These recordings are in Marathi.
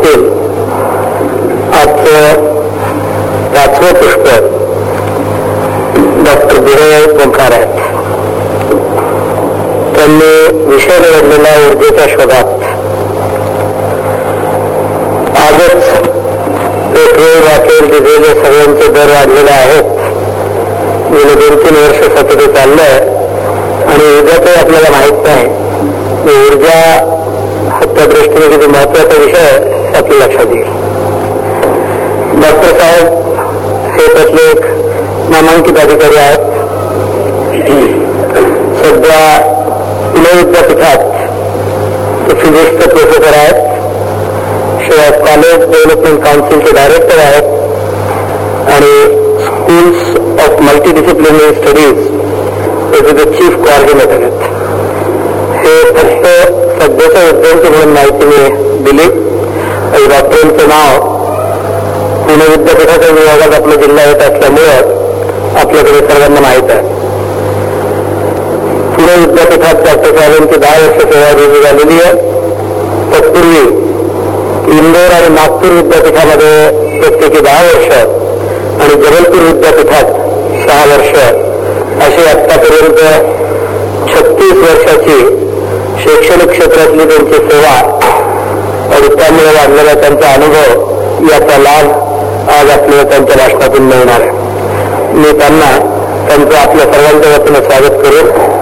मालिकेतील आजचं पाचवं पुष्प डॉक्टर बिरय ओंकार आहेत त्यांनी विषय निवडलेला ऊर्जेच्या शोधात आजच पेट्रोल वाटेल डिझेल हे सगळ्यांचे दर वाढलेले आहेत गेले दोन तीन वर्ष सतत आहे आणि उद्याचंही आपल्याला माहीत नाही ऊर्जा त्या दृष्टीने किती महत्त्वाचा विषय आपल्या लक्षात येईल. डॉक्टर साहेब हे त्यातले एक नामांकित अधिकारी आहेत. सध्या पुणे विद्यापीठात ते फिजिक्सचे प्रोफेसर आहेत. शिवाय कॉलेज डेव्हलपमेंट काउन्सिलचे डायरेक्टर आहेत. आणि स्कूल्स ऑफ मल्टीडिसिप्लिनरी स्टडीज त्याचे ते चीफ कोऑर्डिनेटर आहेत. हे फक्त सध्याच्या विद्यार्थी म्हणून माहिती मी दिली. आणि डॉक्टरांचं नाव पुणे विद्यापीठाच्या विभागात आपला जिल्हा येत असल्यामुळं आपल्याकडे सर्वांना माहीत आहे. पुणे विद्यापीठात डॉक्टर साहेबांची दहा वर्ष सेवा रुजू झालेली आहे. तत्पूर्वी इंदोर आणि नागपूर विद्यापीठामध्ये प्रत्येकी दहा वर्ष आणि जबलपूर विद्यापीठात सहा वर्ष अशी आत्तापर्यंत छत्तीस वर्षाची शैक्षणिक क्षेत्रातली त्यांची सेवा रुपयामुळे वाढलेला त्यांचा अनुभव याचा लाभ आज आपल्याला त्यांच्या राष्ट्रातून मिळणार आहे. मी त्यांना त्यांचं आपल्या सर्वांच्या वतीनं स्वागत करून.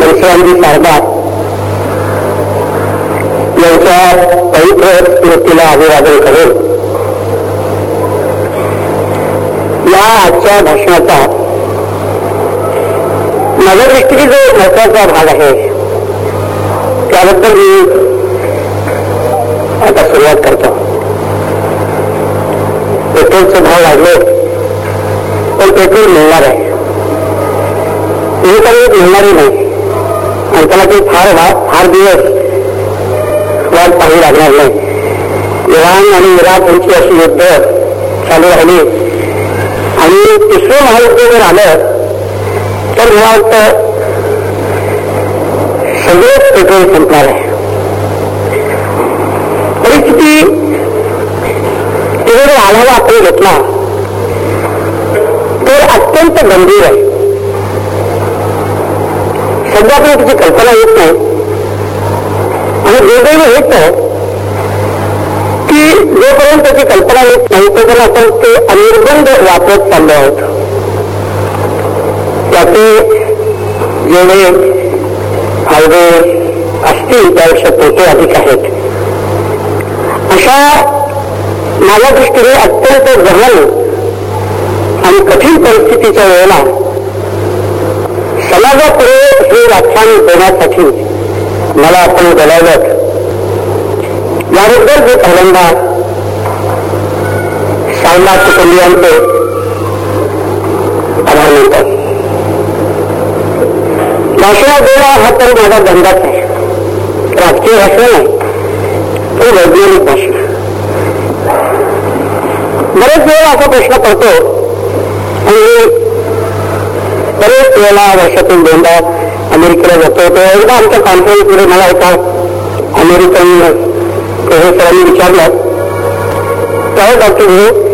परशुरामजी शारदा पवित्र स्मृतीला अभिवादन करेल या आजच्या भाषणाचा माझ्या दृष्टीने जो महत्त्वाचा भाग आहे त्याबद्दल मी आता सुरुवात करतो. पेट्रोलचे भाव वाढले पण पेट्रोल मिळणार आहे. हे काही मिळणारही नाही. आणि त्याला ते फार फार दिवस वाट पाहावी लागणार नाही. इराण आणि इराक यांची अशी युद्ध चालू राहिली. आणि तिसरं महायुद्ध जर आलं तर मला वाटतं सगळेच पेट्रोल संपणार आहे. परिस्थिती तिकडे आढावा आपण घेतला. तर अत्यंत गंभीर आहे. सध्या पण तिची कल्पना येत नाही. आणि दुर्दैव हेच आहे की जोपर्यंत त्याची कल्पना येत नाही तोपर्यंत आपण ते अनिर्बंध वापरत चाललो आहोत. त्याचे जेवढे फायदे असतील त्यापेक्षा तोटे अधिक आहेत. अशा माझ्या दृष्टीने अत्यंत गहन आणि कठीण परिस्थितीच्या वेळेला समाजापुढे हे व्याख्यान देण्यासाठी मला आपण बोलावलं याबद्दल जे पहिल्यांदा सावला कुटुंबियांचे आभार मानतात भाषणा देणं हा तर माझा धंदाच आहे. राजकीय भाषण नाही तो वैज्ञानिक भाषण बरेच वेळा असा प्रश्न पडतो. आणि बरेच वेळा वर्षातून दोनदा अमेरिकेला जातो. तर एकदा आमच्या कॉन्फरन्समध्ये मला एका अमेरिकन प्रोफेसरांनी विचारलं. काय डॉक्टर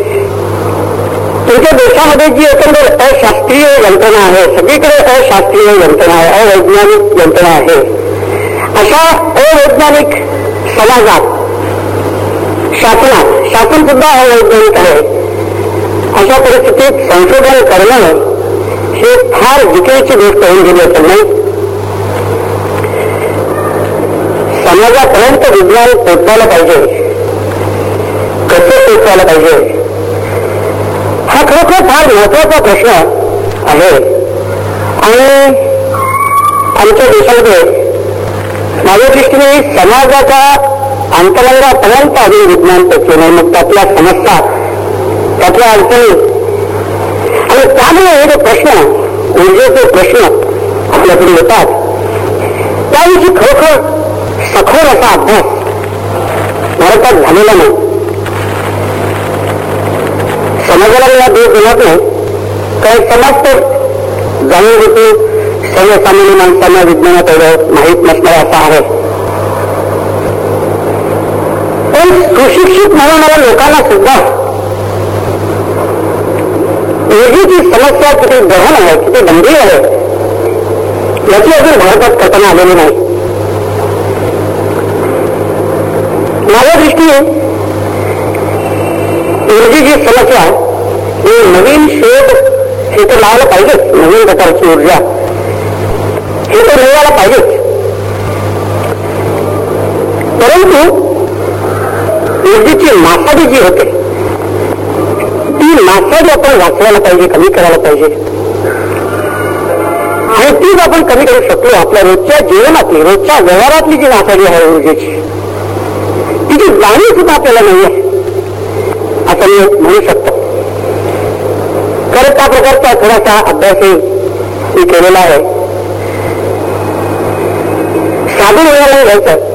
तुमच्या देशामध्ये जी एकंदर अशास्त्रीय यंत्रणा आहे सगळीकडे अशास्त्रीय यंत्रणा आहे अवैज्ञानिक यंत्रणा आहे अशा अवैज्ञानिक समाजात शासनात शासन सुद्धा अवैज्ञानिक आहे. अशा परिस्थितीत संशोधन करणं हे फार जिकिरीची गोष्ट होऊन गेली असं नाही? समाजापर्यंत विज्ञान पोचवायला पाहिजे. कसं पोचवायला पाहिजे? हा खरोखर फार महत्त्वाचा प्रश्न आहे. आणि आमच्या देशामध्ये माझ्या दृष्टीने समाजाच्या अंतरंगापर्यंत आधी विज्ञान पोचले नाही मग त्यातल्या समस्या त्यातल्या अडचणी. आणि त्यामुळे हे जे प्रश्न ऊर्जेचे प्रश्न आपल्याकडे येतात त्याविषयी खरोखर सखोल असा अभ्यास भारतात झालेला नाही समाजाला या देश देणार नाही तर समाज तर जाणून घेतो सर्वसामान्य माणसांना विज्ञानात एवढं माहीत नसणार असा आहे पण सुशिक्षित म्हणणाऱ्या लोकांना सुद्धा मुलगीची समस्या किती गहन आहे किती गंभीर आहे याची अजून भारतात कल्पना आलेली नाही. माझ्या दृष्टीने ऊर्जेची समस्या ही नवीन शोध हे तर लावायला पाहिजेच नवीन प्रकारची ऊर्जा. हे तर मिळवायला पाहिजेच. परंतु ऊर्जेची मासाडी जी होते ती मासाडी आपण वाचवायला पाहिजे कमी करायला पाहिजे. आणि तीच आपण कमी करू शकतो आपल्या रोजच्या जीवनातली रोजच्या व्यवहारातली जी मासाडी आहे ऊर्जेची. त्याची जाणीव सुद्धा आपल्याला नाही आहे असं मी म्हणू शकतो. खरंच त्या प्रकारचा थोडासा अभ्यासही मी केलेला आहे. साधून वेळेला घ्यायचं.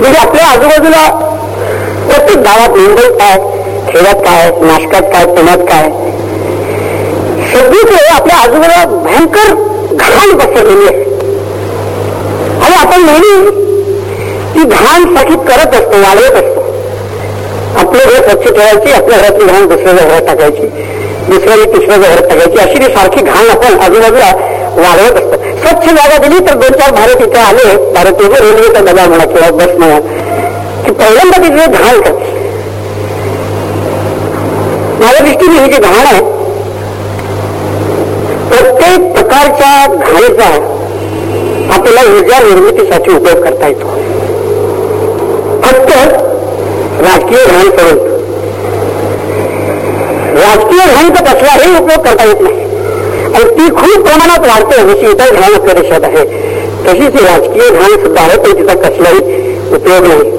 म्हणजे आपल्या आजूबाजूला प्रत्येक गावात मुंबईत काय खेड्यात काय नाशकात काय पुण्यात काय सगळीकडे आपल्या आजूबाजूला भयंकर घाण बसवलेली आहे. आणि आपण नेहमी ती घाणसाठी करत असतो वाढवत असतो. आपलं घर स्वच्छ ठेवायची आपल्या घरातली घाण दुसऱ्याच्या घरात टाकायची दुसऱ्याने तिसऱ्याच्या घरात टाकायची अशी ती सारखी घाण आपण आजूबाजूला वाढवत असतो. स्वच्छ जागा दिली तर दोन चार भारत इथे आले भारतीय रेल्वेचा डबा म्हणा किंवा बस म्हणा की पहिल्यांदा तिथे घाण करते. माझ्या दृष्टीने ही जी घाण आहे प्रत्येक प्रकारच्या घाणीचा आपल्याला ऊर्जा निर्मितीसाठी उपयोग करता येतो. फक्त राजकीय घाण करून. राजकीय घाणीचा कसलाही उपयोग करता येत नाही. आणि ती खूप प्रमाणात वाढते जशी इतर घाण आपल्या देशात आहे. तशी ती राजकीय घाण सुद्धा आहे पण तिचा कसलाही उपयोग नाही.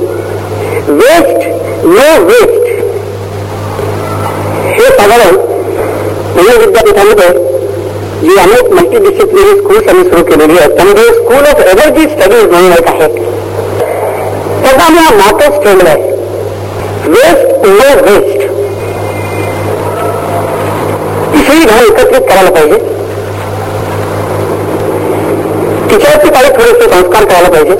वेस्ट नो वेस्ट हे साधारण पुणे विद्यापीठामध्ये जी अनेक मल्टीडिसिप्लिनरी स्कूल्स आम्ही सुरू केलेली आहेत त्यामध्ये स्कूल ऑफ एनर्जी स्टडीज म्हणून एक आहे. त्याचा मी हा मॉटोच आहे वेस्ट ओव्हर वेस्ट. तिसरी सगळी घाण एकत्रित करायला पाहिजे. तिच्यावरती काही थोडेसे संस्कार करायला पाहिजेत.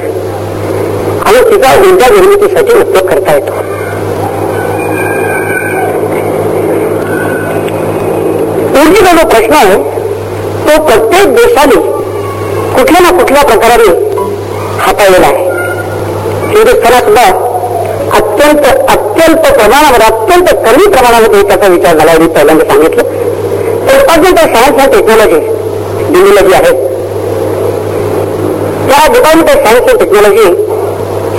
आणि तिचा ऊर्जा निर्मितीसाठी उपयोग करता येतो. ऊर्जेचा जो प्रश्न आहे तो प्रत्येक देशाने कुठल्या ना कुठल्या प्रकाराने हाताळलेला आहे. हिंदुस्थानात सुद्धा अत्यंत अत्यंत प्रमाणामध्ये अत्यंत कमी प्रमाणामध्ये त्याचा विचार झाला मी पहिल्यांदा सांगितलं. तर अजून त्या सायन्स अँड टेक्नॉलॉजी दिलेल्या जी आहेत त्या department of science and technology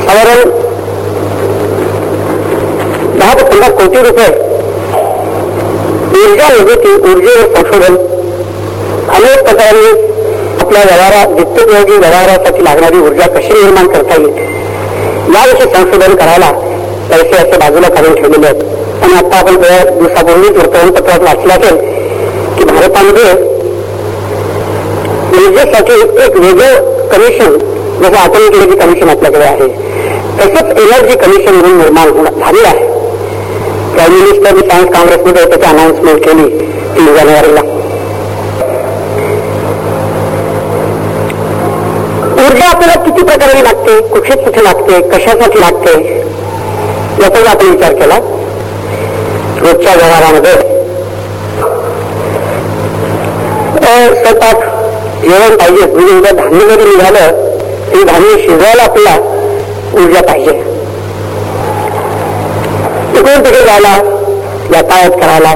साधारण दहा ते पंधरा कोटी रुपये ऊर्जा निर्मिती ऊर्जेवर संशोधन अनेक प्रकारे आपल्या व्यवहारात नित्योपयोगी व्यवहारासाठी लागणारी ऊर्जा कशी निर्माण करता येईल याविषयी संशोधन करायला पैसे असे बाजूला काढून ठेवलेले आहेत. आणि आता आपण थोड्या दिवसापूर्वी वर्तमानपत्रात वाचलं असेल की भारतामध्ये ऊर्जेसाठी एक वेगळं कमिशन जसं अटल एनर्जी कमिशन आपल्याकडे आहे तसंच एनर्जी कमिशन म्हणून निर्माण होणं झालेलं आहे. प्राईम मिनिस्टरने सायन्स काँग्रेसमध्ये त्याची अनाऊन्समेंट केली तीन जानेवारीला. ऊर्जा आपल्याला किती प्रकारे लागते? कुठे कुठे लागते? कशासाठी लागते? याचा आपण विचार केला. रोजच्या व्यवहारामध्ये. स्वतः जेवण पाहिजे. म्हणजे उद्या धान्य जरी निघालं ते धान्य शिजवायला आपल्याला ऊर्जा पाहिजे. तिकडून तिकडे जायला यातायात करायला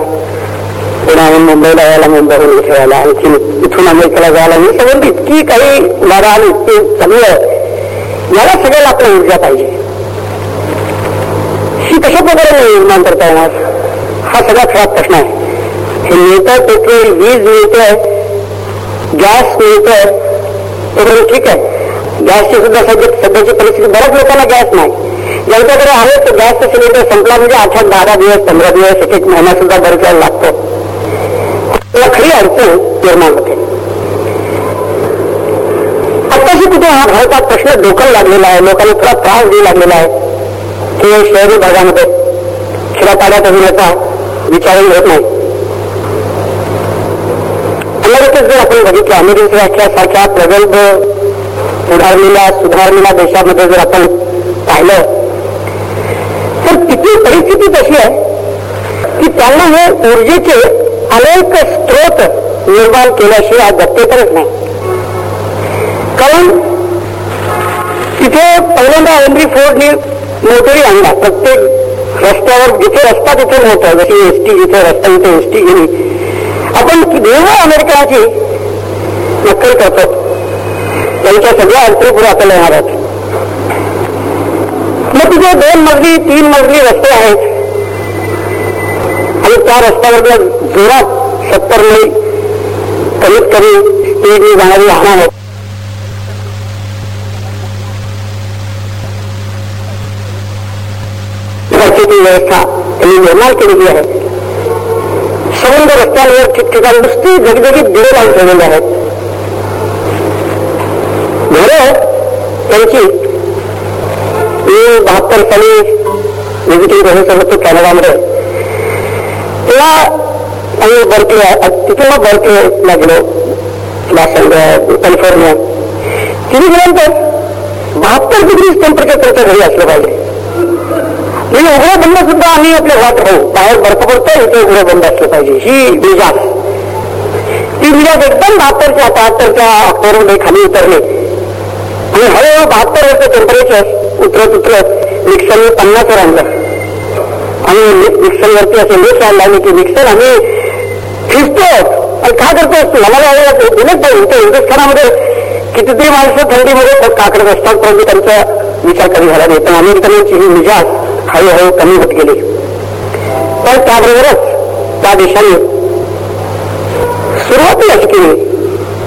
पुण्याहून मुंबईला यायला मुंबईहून इथे यायला आणखी इथून अमेरिकेला जायला हे सगळं इतकी काही मराल इतकी चांगलं याला सगळ्याला आपल्याला ऊर्जा पाहिजे. ही कशा प्रकारे निर्माण करता येणार हा सगळा खराब प्रश्न आहे. हे मिळतं पेट्रोल वीज मिळतंय गॅस मिळतोय पेट्रोल ठीक आहे. गॅसची सुद्धा सध्या सध्याची परिस्थिती बऱ्याच लोकांना गॅस नाही. ज्यांच्याकडे आहे तो गॅसचा सिलेंडर संपला म्हणजे आठ आठ दहा दिवस पंधरा दिवस एक एक महिना सुद्धा बरेच वेळ लागतो. खरी अडचण निर्माण होते. आता कुठे हा? भारतात प्रश्न डोकं लागलेला आहे. लोकांना थोडा त्रास देऊ लागलेला आहे. की शहरी भागामध्ये खेड्यापाड्यात अजून याचा विचारही होत नाही. अमेरिकेत जर आपण बघितलं अमेरिकेसारख्या प्रगल्भ सुधारलेल्या सुधारलेल्या देशामध्ये जर आपण पाहिलं तर तिथली परिस्थिती कशी आहे? की त्यांना हे ऊर्जेचे अनेक स्त्रोत निर्माण केल्याशिवाय गत्येतरच नाही. कारण तिथे पहिल्यांदा हेनरी फोरने मोटरी आणला. प्रत्येक रस्त्यावर जिथे रस्ता तिथे मोठा जशी एस टी जिथे रस्ता तिथे एस टी गेली आपण देवा अमेरिकनाची नक्कल करतो. त्यांच्या सगळ्या अंतरी आपल्याला येणार आहेत. मग तिथे दोन मजली तीन मजली रस्ते आहेत. आणि त्या रस्त्यावर जोरात सत्तर मैल कमीत कमी स्पीडने जाणारी वाहन आहेत. व्यवस्था त्यांनी निर्माण केलेली आहे समुद्र रस्त्यांवर ठिकठिकाणी नुसती जगजगीत दिवे लावून ठेवलेले आहेत घरं त्यांची मी बहात्तर साली विजिटिंग प्रोफेसर होतो कॅनडामध्ये तेव्हा आम्ही बर्कले तिथे मग बर्कले लागलो लॉस कॅलिफोर्निया तिथे गेल्यानंतर बहात्तर डिग्री टेम्परेचर त्यांच्या घरी असलं पाहिजे म्हणजे उघडं बंद सुद्धा आम्ही आपले वाट राहू हो. बाहेर बर्फ पडतो इथे उघडं बंद असलं पाहिजे. ही बीजा ती बीजा एकदम बहात्तरच्या बहात्तरच्या ऑक्टोबरमध्ये खाली उतरले. आणि हळूहळू बहात्तर वर्ष टेम्परेचर उतरत उतरत मिक्सरने पन्नासवर आणलं. आणि मिक्सरवरती असे लेख यायला आणि की मिक्सर आम्ही फिरतो. आणि काय करतो आम्हाला दिलंच पाहिजे इथे हिंदुस्थानामध्ये कितीतरी माणसं थंडीमध्ये काकडत असतात परंतु त्यांचा विचार कमी झाला नाही. पण अमेरिकनांची ही मिजाज हळूहळू कमी होत गेली. पण त्याबरोबरच त्या देशाने सुरुवात अशी केली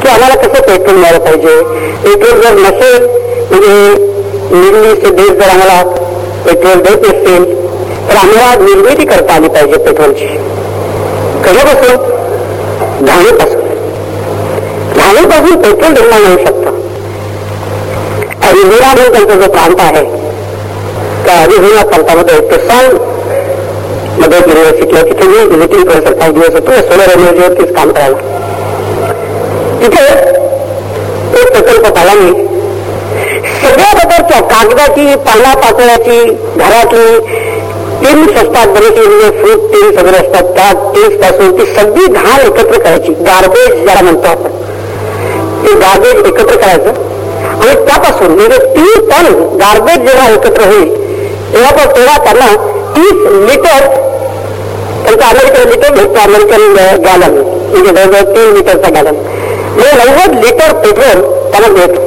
की आम्हाला कसं पेट्रोल मिळालं पाहिजे. पेट्रोल जर नसेल म्हणजे निर्मिती देश जर आम्हाला पेट्रोल देत नसतील तर आम्हाला निर्मिती करता आली पाहिजे पेट्रोलची. कशापासून घाणीपासून घाणीपासून पेट्रोल निर्माण होऊ शकतं. अरिझोना म्हणून त्यांचा जो प्रांत आहे त्या एक प्रांतामध्ये तुसानमध्ये युनिव्हर्सिटी तिथे मी व्हिजिटिंग प्रोफेसर काही दिवस होतो सोलर एनर्जीवरतीच काम करायला तिथे एक प्रकल्प पाला मी सगळ्या प्रकारच्या कागदाची पाला पातळ्याची घरातली टीम्स असतात बरेचसे म्हणजे फ्रूट तीन वगैरे असतात त्या टीम्सपासून ती सगळी घाण एकत्र करायची गार्बेज ज्याला म्हणतो आपण ते गार्बेज एकत्र करायचं आणि त्यापासून म्हणजे तीन टन गार्बेज जेव्हा एकत्र होईल तेव्हा तेव्हा त्यांना तीस लिटर त्यांचा अमेरिकन लिटर भेटतो अमेरिकन गॅलन म्हणजे जवळजवळ तीन लिटरचा गॅलन म्हणजे नव्वद लिटर पेट्रोल त्यांना देत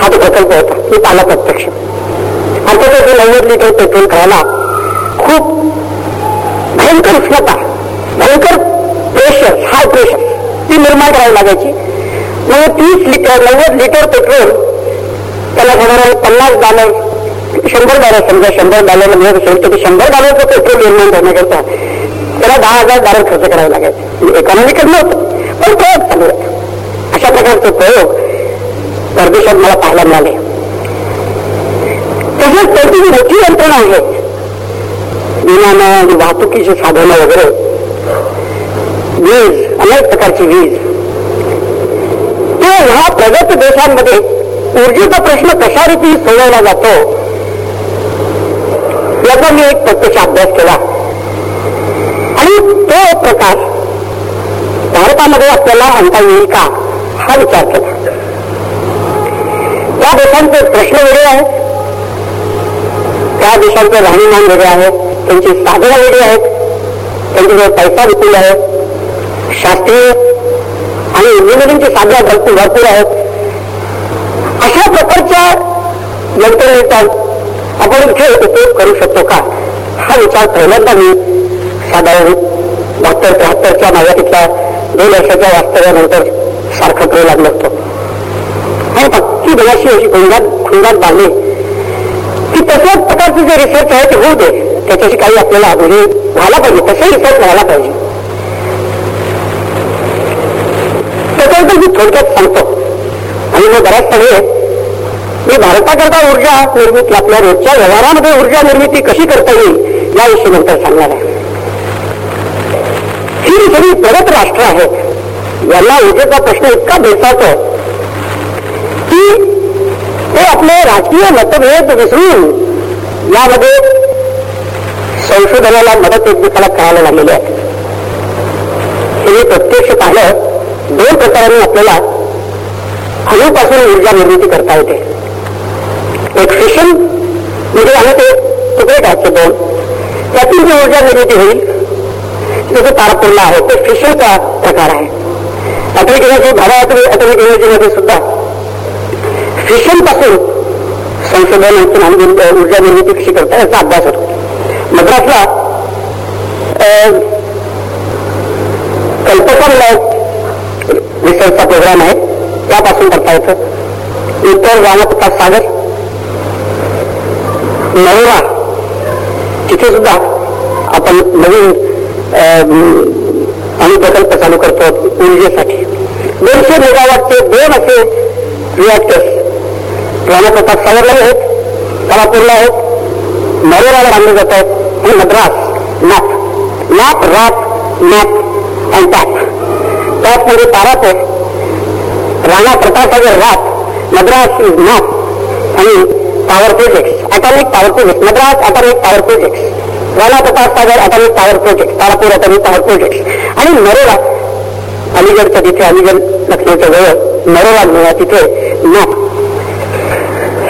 हा तो प्रकल्प होता. मी पाला प्रत्यक्ष. अर्थातच हे नव्वद लिटर पेट्रोल खायला खूप भयंकर उष्णता भयंकर प्रेशर हाय प्रेशर ती निर्माण करावी लागायची. मग तीस लिटर नव्वद लिटर पेट्रोल त्याला साधारण पन्नास डॉलर शंभर डॉलर समजा शंभर डॉलर म्हणजे असेल तर शंभर डॉलरचं पेट्रोल निर्माण करण्याकरता त्याला दहा हजार डॉलर खर्च करावा लागायचा. इकॉनॉमिकल नव्हतं पण प्रयोग चालू आहे अशा प्रकारचे प्रयोग परदेशात मला पाहायला मिळाले. तसेच त्यांची जी मोठी यंत्रणा आहे विमानं आणि वाहतुकीची साधनं वगैरे वीज अनेक प्रकारची वीज ते ह्या प्रगत देशांमध्ये ऊर्जेचा प्रश्न कशा रीती सोडवला जातो याचा मी एक प्रत्यक्ष अभ्यास केला. आणि तो प्रकाश भारतामध्ये आपल्याला आणता येईल का हा विचार केला. त्या देशांचे प्रश्न वेगळे आहेत. त्या देशांचे राहणीमान वेगळे आहेत. त्यांची साधनं वेगळी आहेत. त्यांच्याजवळ पैसा विपुल आहे शास्त्रीय आणि इंजिनिअरिंगची साधनं भरपूर भरपूर आहेत. अशा प्रकारच्या यंत्रणेचा आपण उपयोग करू शकतो का? हा विचार पहिल्यांदा मी साधारण बहात्तर त्र्याहत्तरच्या माझ्या तिथल्या दोन वर्षाच्या वास्तव्यानंतर सारखं करू लागलो असतो. आणि पक्की बऱ्याचशी अशी खुंगात खुंगात बांधली. की तशाच प्रकारचे जे रिसर्च आहे ते होऊ दे. त्याच्याशी काही आपल्याला म्हणजे व्हायला पाहिजे. तसं रिसर्च व्हायला पाहिजे. त्याच्याबद्दल मी थोडक्यात सांगतो. आणि मग बऱ्याच सगळे मी भारताकरता ऊर्जा निर्मिती आपल्या रोजच्या व्यवहारामध्ये ऊर्जा निर्मिती कशी करता येईल याविषयी नंतर सांगणार आहे. ही सगळी प्रगत राष्ट्र आहेत यांना ऊर्जेचा प्रश्न इतका भेटतो की ते आपले राजकीय मतभेद विसरून यामध्ये संशोधनाला मदत एकमेकाला करायला लागलेली आहे. हे प्रत्यक्ष पाहिलं दोन प्रकारांनी आपल्याला अणूपासून ऊर्जा निर्मिती करता येते. एक फिशन म्हणजे आहे ते तुकडे टाकते दोन? त्यातून जी ऊर्जा निर्मिती होईल जसं तारपूरला आहे ते फिशनचा प्रकार आहे. अटॉमिक एनर्जी भारत अटॉमिक एनर्जीमध्ये सुद्धा. फिशनपासून संशोधन आणि ऊर्जा निर्मिती कशी करता याचा अभ्यास होतो. मद्रासला कल्पकम रिसर्चचा प्रोग्राम आहे. त्यापासून करता येतं. इतर रामप्रताप सागर. नवरा. तिथे सुद्धा आपण नवीन आम्ही प्रकल्प चालू करतो ऊर्जेसाठी दोनशे मेगावॉटचे दोन असे रिॲक्टर्स रामप्रताप सागरला आहेत कलापूरला आहेत नरोराला बांधले आहेत आणि मद्रास नाथ. नाथ रात नाथ आणि ताप ताप म्हणजे तारापूर राणा प्रतापसागर रात मद्रास नाथ आणि power project atomic power project Madras atomic power project Rana Pratap Sagar atomic power project Tarapur atomic power project आणि नरोरा अलीगडच्या तिथे अलीगड लखनौच्या जवळ नरोरा तिथे नाथ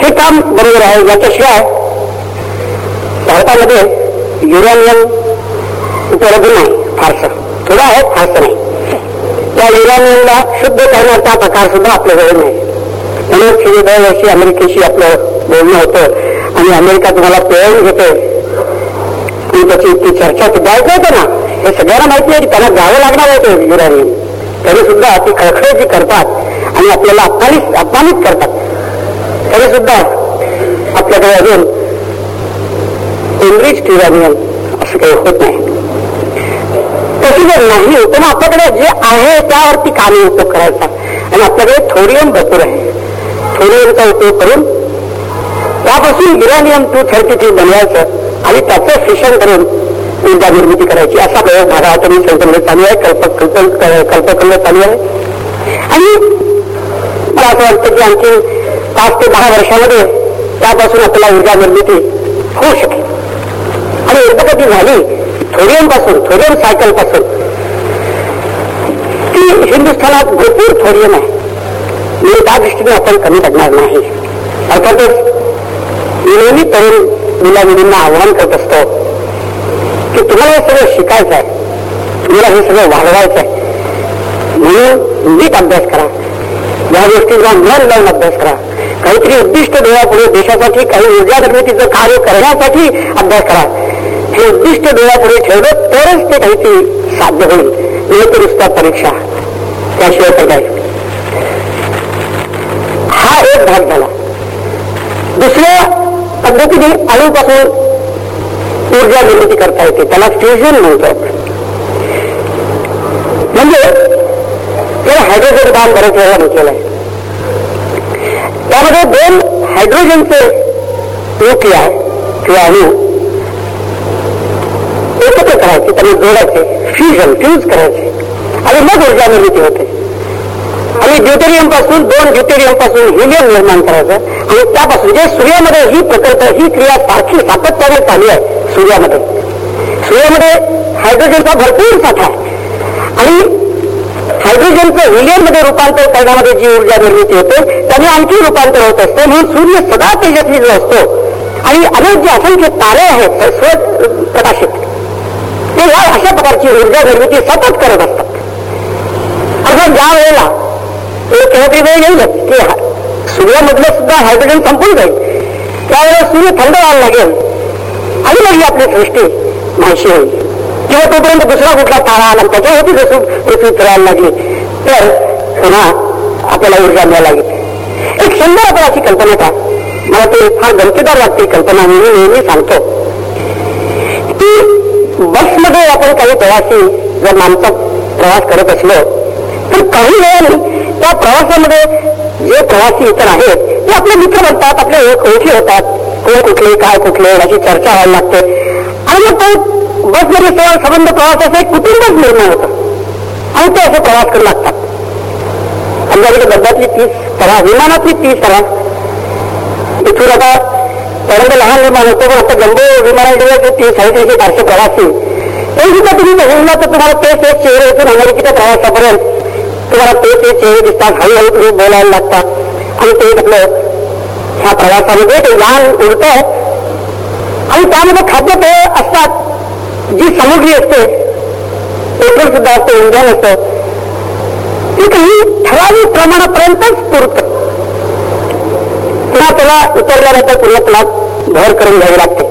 हे काम बरोबर आहे. याच्याशिवाय भारतामध्ये युरेनियम उपलब्ध नाही. फारसं. थोडं आहे फारसं नाही. त्या युरेनियमला शुद्ध करण्याचा प्रकार सुद्धा आपल्याजवळ नाही. म्हणून दरवर्षी अमेरिकेशी आपलं बोलणं होतं. आणि अमेरिका तुम्हाला प्रेरण घेते आणि त्याची ती चर्चा सुद्धा ऐकलं ना. हे सगळ्यांना माहिती आहे की त्यांना जावं लागणार होतं युरेनियम तरी सुद्धा ती खळखळ करतात आणि आपल्याला अपमानित अपमानित करतात. तरी सुद्धा आपल्याकडे अजून इंग्लिश टिरानियन असं काही होत नाही. तशी जर नाही तर आपल्याकडे जे आहे त्यावरती कार्य उपयोग करायचा. आणि आपल्याकडे थोरियम भरपूर आहे. थोरियमचा उपयोग करून त्यापासून युरानियम टू थर्टी थ्री बनवायचं आणि त्याचं शिक्षण करून ऊर्जा निर्मिती करायची असा प्रयोग भारतात मी संकल्प चालू आहे कल्प कल्पकल्प चालू आहे. आणि मला असं वाटतं की आणखी पाच ते दहा वर्षामध्ये त्यापासून आपल्याला ऊर्जा निर्मिती होऊ शकेल. आणि एकदा कधी झाली थोरियमपासून थोरियम सायकलपासून ती हिंदुस्थानात भरपूर थोरियम आहे. म्हणजे त्या दृष्टीने आपण कमी पडणार नाही. अर्थातच मी तरुण मुला मुलींना आव्हान करत असतो. की तुम्हाला हे सगळं शिकायचं आहे. तुम्हाला हे सगळं वाढवायचं आहे. म्हणून नीट अभ्यास करा. या गोष्टींचा मन लावून अभ्यास करा. काहीतरी उद्दिष्ट डोळ्यापुढे देशासाठी काही ऊर्जा निर्मितीचं कार्य करण्यासाठी अभ्यास करा. हे उद्दिष्ट डोळ्यापुढे ठेवलं तरच ते काहीतरी साध्य होईल. तर परीक्षा. त्याशिवाय तर हा एक भाग झाला. दुसरा पद्धतीने अणूपासून ऊर्जा निर्मिती करता येते. त्याला फ्युजन म्हणतो. म्हणजे ते हायड्रोजन काम बऱ्याच वेळा म्हटलेलं आहे. त्यामध्ये दोन हायड्रोजनचे न्यूक्लिया किंवा अणू एकत्र करायचे त्यांना जोडायचे फ्युजन फ्यूज करायचे. आणि मग ऊर्जा निर्मिती होते. आणि ड्युटेरियमपासून दोन ड्युटेरियमपासून हिलियम निर्माण करायचं. आणि त्यापासून जे सूर्यामध्ये ही प्रकल्प ही क्रिया सारखी सातत्याने चालू आहे सूर्यामध्ये. सूर्यामध्ये हायड्रोजनचा भरपूर साठा आहे. आणि हायड्रोजनचं हिलियममध्ये रूपांतर करण्यामध्ये जी ऊर्जा निर्मिती होते त्याने आणखी रूपांतर होत असते म्हणून सूर्य सदा तेजस्वी जो असतो आणि अनेक जे असंख्य तारे आहेत स्व प्रकाशित ते या अशा प्रकारची ऊर्जा निर्मिती सतत करत असतात. अर्थात ज्या वेळेला एक तरी वेळ येईलच की सूर्यामधलं सुद्धा हायड्रोजन संपून जाईल. त्यावेळेला सूर्य थंड व्हायला लागेल. आणि मग आपली सृष्टी माहिती होईल. किंवा तोपर्यंत दुसरा कुठला तारा आला त्याच्यावरती जसं पृथ्वी फिरायला लागली तर पुन्हा आपल्याला ऊर्जा मिळायला लागेल. एक सुंदर आपण अशी कल्पना का मला ते फार गमतीदार वाटते कल्पना मी नेहमी सांगतो. की बसमध्ये आपण काही प्रवासी जर माणसं प्रवास करत असलो तर काही वेळाने त्या प्रवासामध्ये जे प्रवासी इतर आहेत ते आपले मित्र बनतात आपले ओळखी होतात. कोण कुठले काय कुठले याची चर्चा व्हायला लागते. आणि मग तो बसमध्ये संबंध प्रवासाचं एक कुटुंबच निर्माण होतं. आणि ते असे प्रवास करू लागतात. आमच्याकडे बद्धातली तीस प्रवास विमानातली तीस प्रवास इथून आता पहिल्यांदा लहान विमान होतं पण आता गंभीर विमानाकडे जे तीस साडेतीनशे चारशे प्रवासी. ते सुद्धा तुम्ही बघितलं तर तुम्हाला तेच एक चेहरे इथून अमेरिकेच्या प्रवासापर्यंत तुम्हाला ते ते चेहरे दिसतात हळूहळू तुम्ही बोलायला लागतात. आणि ते म्हटलं ह्या प्रवासामध्ये ते लहान उडत. आणि त्यामध्ये खाद्यपेय असतात. जी सामुग्री असते पेट्रोल सुद्धा असतं इंधन असतं. ते काही ठराविक प्रमाणापर्यंतच पुरत. पुन्हा त्याला उतरल्यानंतर पुन्हा त्याला भर करून घ्यावी लागते.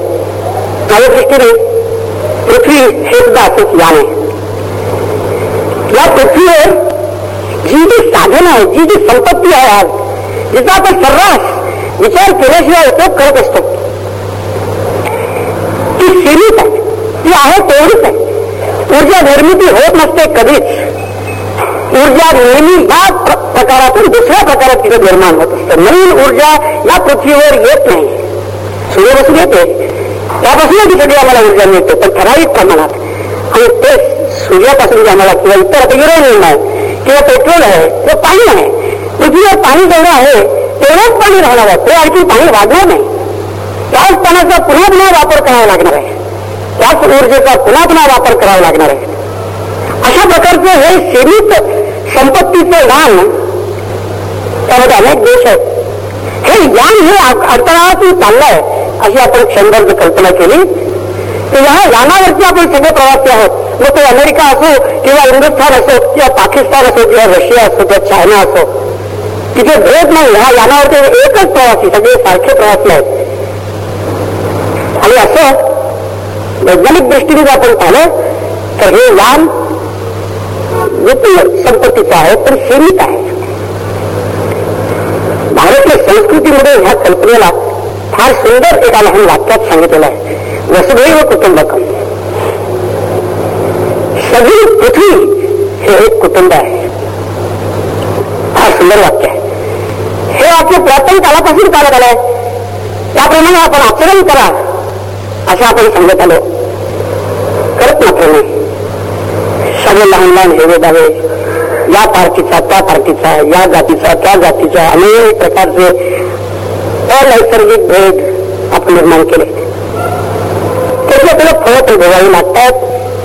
माझ्या दृष्टीने पृथ्वी हे सुद्धा असंच यान आहे. या पृथ्वीवर जी जी साधनं आहे जी जी संपत्ती आहे आज जिचा आपण सर्रास विचार केल्याशिवाय उपयोग करत असतो. ती सीमित आहे ती आहे तेवढीच आहे. ऊर्जा निर्मिती होत नसते कधीच ऊर्जा नेहमी या प्रकारातून दुसऱ्या प्रकारात तिथे निर्माण होत असते. नवीन ऊर्जा या पृथ्वीवर येत नाही. सूर्यापासून येते त्यापासून ती सगळी आम्हाला ऊर्जा मिळते पण ठराविक प्रमाणात. आणि ते सूर्यापासून आम्हाला किंवा इतर आता युरेनियम आहे किंवा पेट्रोल आहे किंवा पाणी आहे पृथ्वीवर पाणी जेवढं आहे तेवढंच पाणी राहणार आहे. ते आणखी पाणी वाढणार नाही. त्याच पाण्याचा पुन्हा पुन्हा वापर करावा लागणार आहे. त्याच ऊर्जेचा पुन्हा पुन्हा वापर करावा लागणार आहे. अशा प्रकारचं हे सीमित संपत्तीचं ज्ञान त्यामध्ये अनेक देश आहेत. हे यान हे अडथळातून चाललंय अशी आपण क्षणभर कल्पना केली. तर या यानावरती आपण सगळे प्रवासी आहोत. मग ते अमेरिका असो किंवा हिंदुस्थान असो किंवा पाकिस्तान असो किंवा रशिया असो किंवा चायना असो तिथे भेद नाही. ह्या यानावरती एकच प्रवासी सगळे सारखे प्रवासी आहेत. आणि असं वैज्ञानिक दृष्टीने जर आपण पाहिलं तर हे यान विपुल संपत्तीचं आहे पण सीमित आहे. भारतीय संस्कृतीमध्ये ह्या कल्पनेला फार सुंदर एका लहान वाक्यात सांगितलेलं आहे. वसुधैव कुटुंबकम. सगळी पृथ्वी हे एक कुटुंब आहे. फार सुंदर वाक्य आहे. हे वाक्य प्राचीन काळापासून चालत आलंय त्याप्रमाणे आपण आचरण करा असं आपण सांगत आलो. करत मात्र नाही. सगळे लहान लहान हेवे दावे या पार्टीचा त्या पार्टीचा या जातीचा त्या जातीचा अनेक प्रकारचे अनैसर्गिक भेद आपण निर्माण केले. त्याची आपल्याला फळं भोगावी लागतात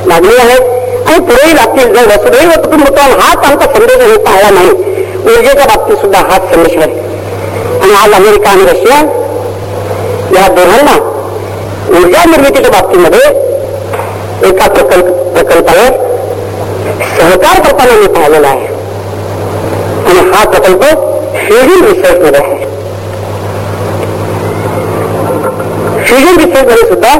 लागली आहेत. खूप पुढेही लागतील. जर वसुदैव कुटुंबकम हाच आमचा संदेश हे पाहिला नाही ऊर्जेच्या बाबतीत सुद्धा हाच संदेश आहे. आणि आज अमेरिका आणि रशिया या दोघांना ऊर्जा निर्मितीच्या बाबतीमध्ये एका प्रकल्प प्रकल्पावर सहकार करताना मी पाहिलेला आहे. आणि हा प्रकल्प फ्युजन रिसर्च मध्ये आहे. फ्युजन रिसर्च मध्ये सुद्धा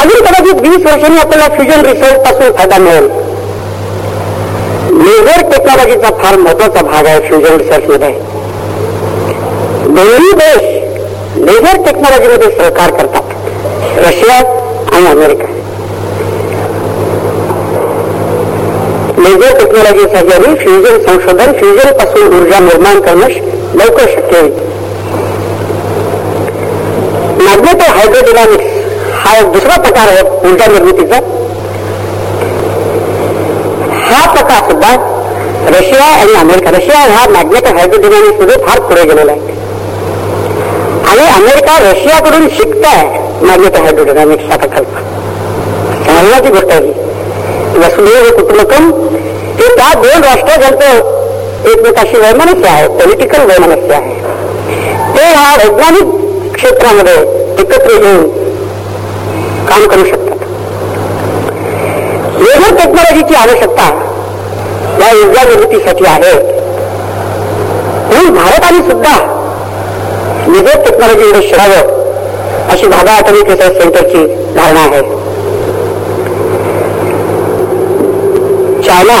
अजून कदाचित वीस वर्षांनी आपल्याला फ्युजन रिसर्च पासून फायदा मिळेल. लेझर टेक्नॉलॉजीचा फार महत्त्वाचा भाग आहे फ्युजन रिसर्च मध्ये. दोन्ही देश लेझर टेक्नॉलॉजीमध्ये सहकार करतात. रशिया आणि अमेरिका. लेझर टेक्नॉलॉजी जरी फ्युजन संशोधन फ्युजनपासून ऊर्जा निर्माण करणं लवकर शक्य होईल. मॅग्नेटो हायड्रोडिनामिक्स हा एक दुसरा प्रकार आहे ऊर्जा निर्मितीचा. हा प्रकार सुद्धा रशिया आणि अमेरिका रशिया हा मॅग्नेटो हायड्रोडिनामिक्समध्ये फार पुढे गेलेला आहे. आणि अमेरिका रशियाकडून शिकताय मॅग्नेटो हायड्रोडिनामिक्सचा प्रकल्प. सांगण्याची गोष्ट आहे वसुदेव कुटुंबकम हे त्या दोन राष्ट्र ज्यांचं एकमेकाशी वैमनस्य आहे पॉलिटिकल वैमनस्य आहे. ते ह्या वैज्ञानिक क्षेत्रामध्ये एकत्र येऊन काम करू शकतात. लेझर टेक्नॉलॉजीची आवश्यकता या ऊर्जा निर्मितीसाठी आहे. म्हणून भारताने सुद्धा लेझर टेक्नॉलॉजीमध्ये शिरावं अशी भागा अटॉमिक रिसर्च सेंटरची धारणा आहे. चायना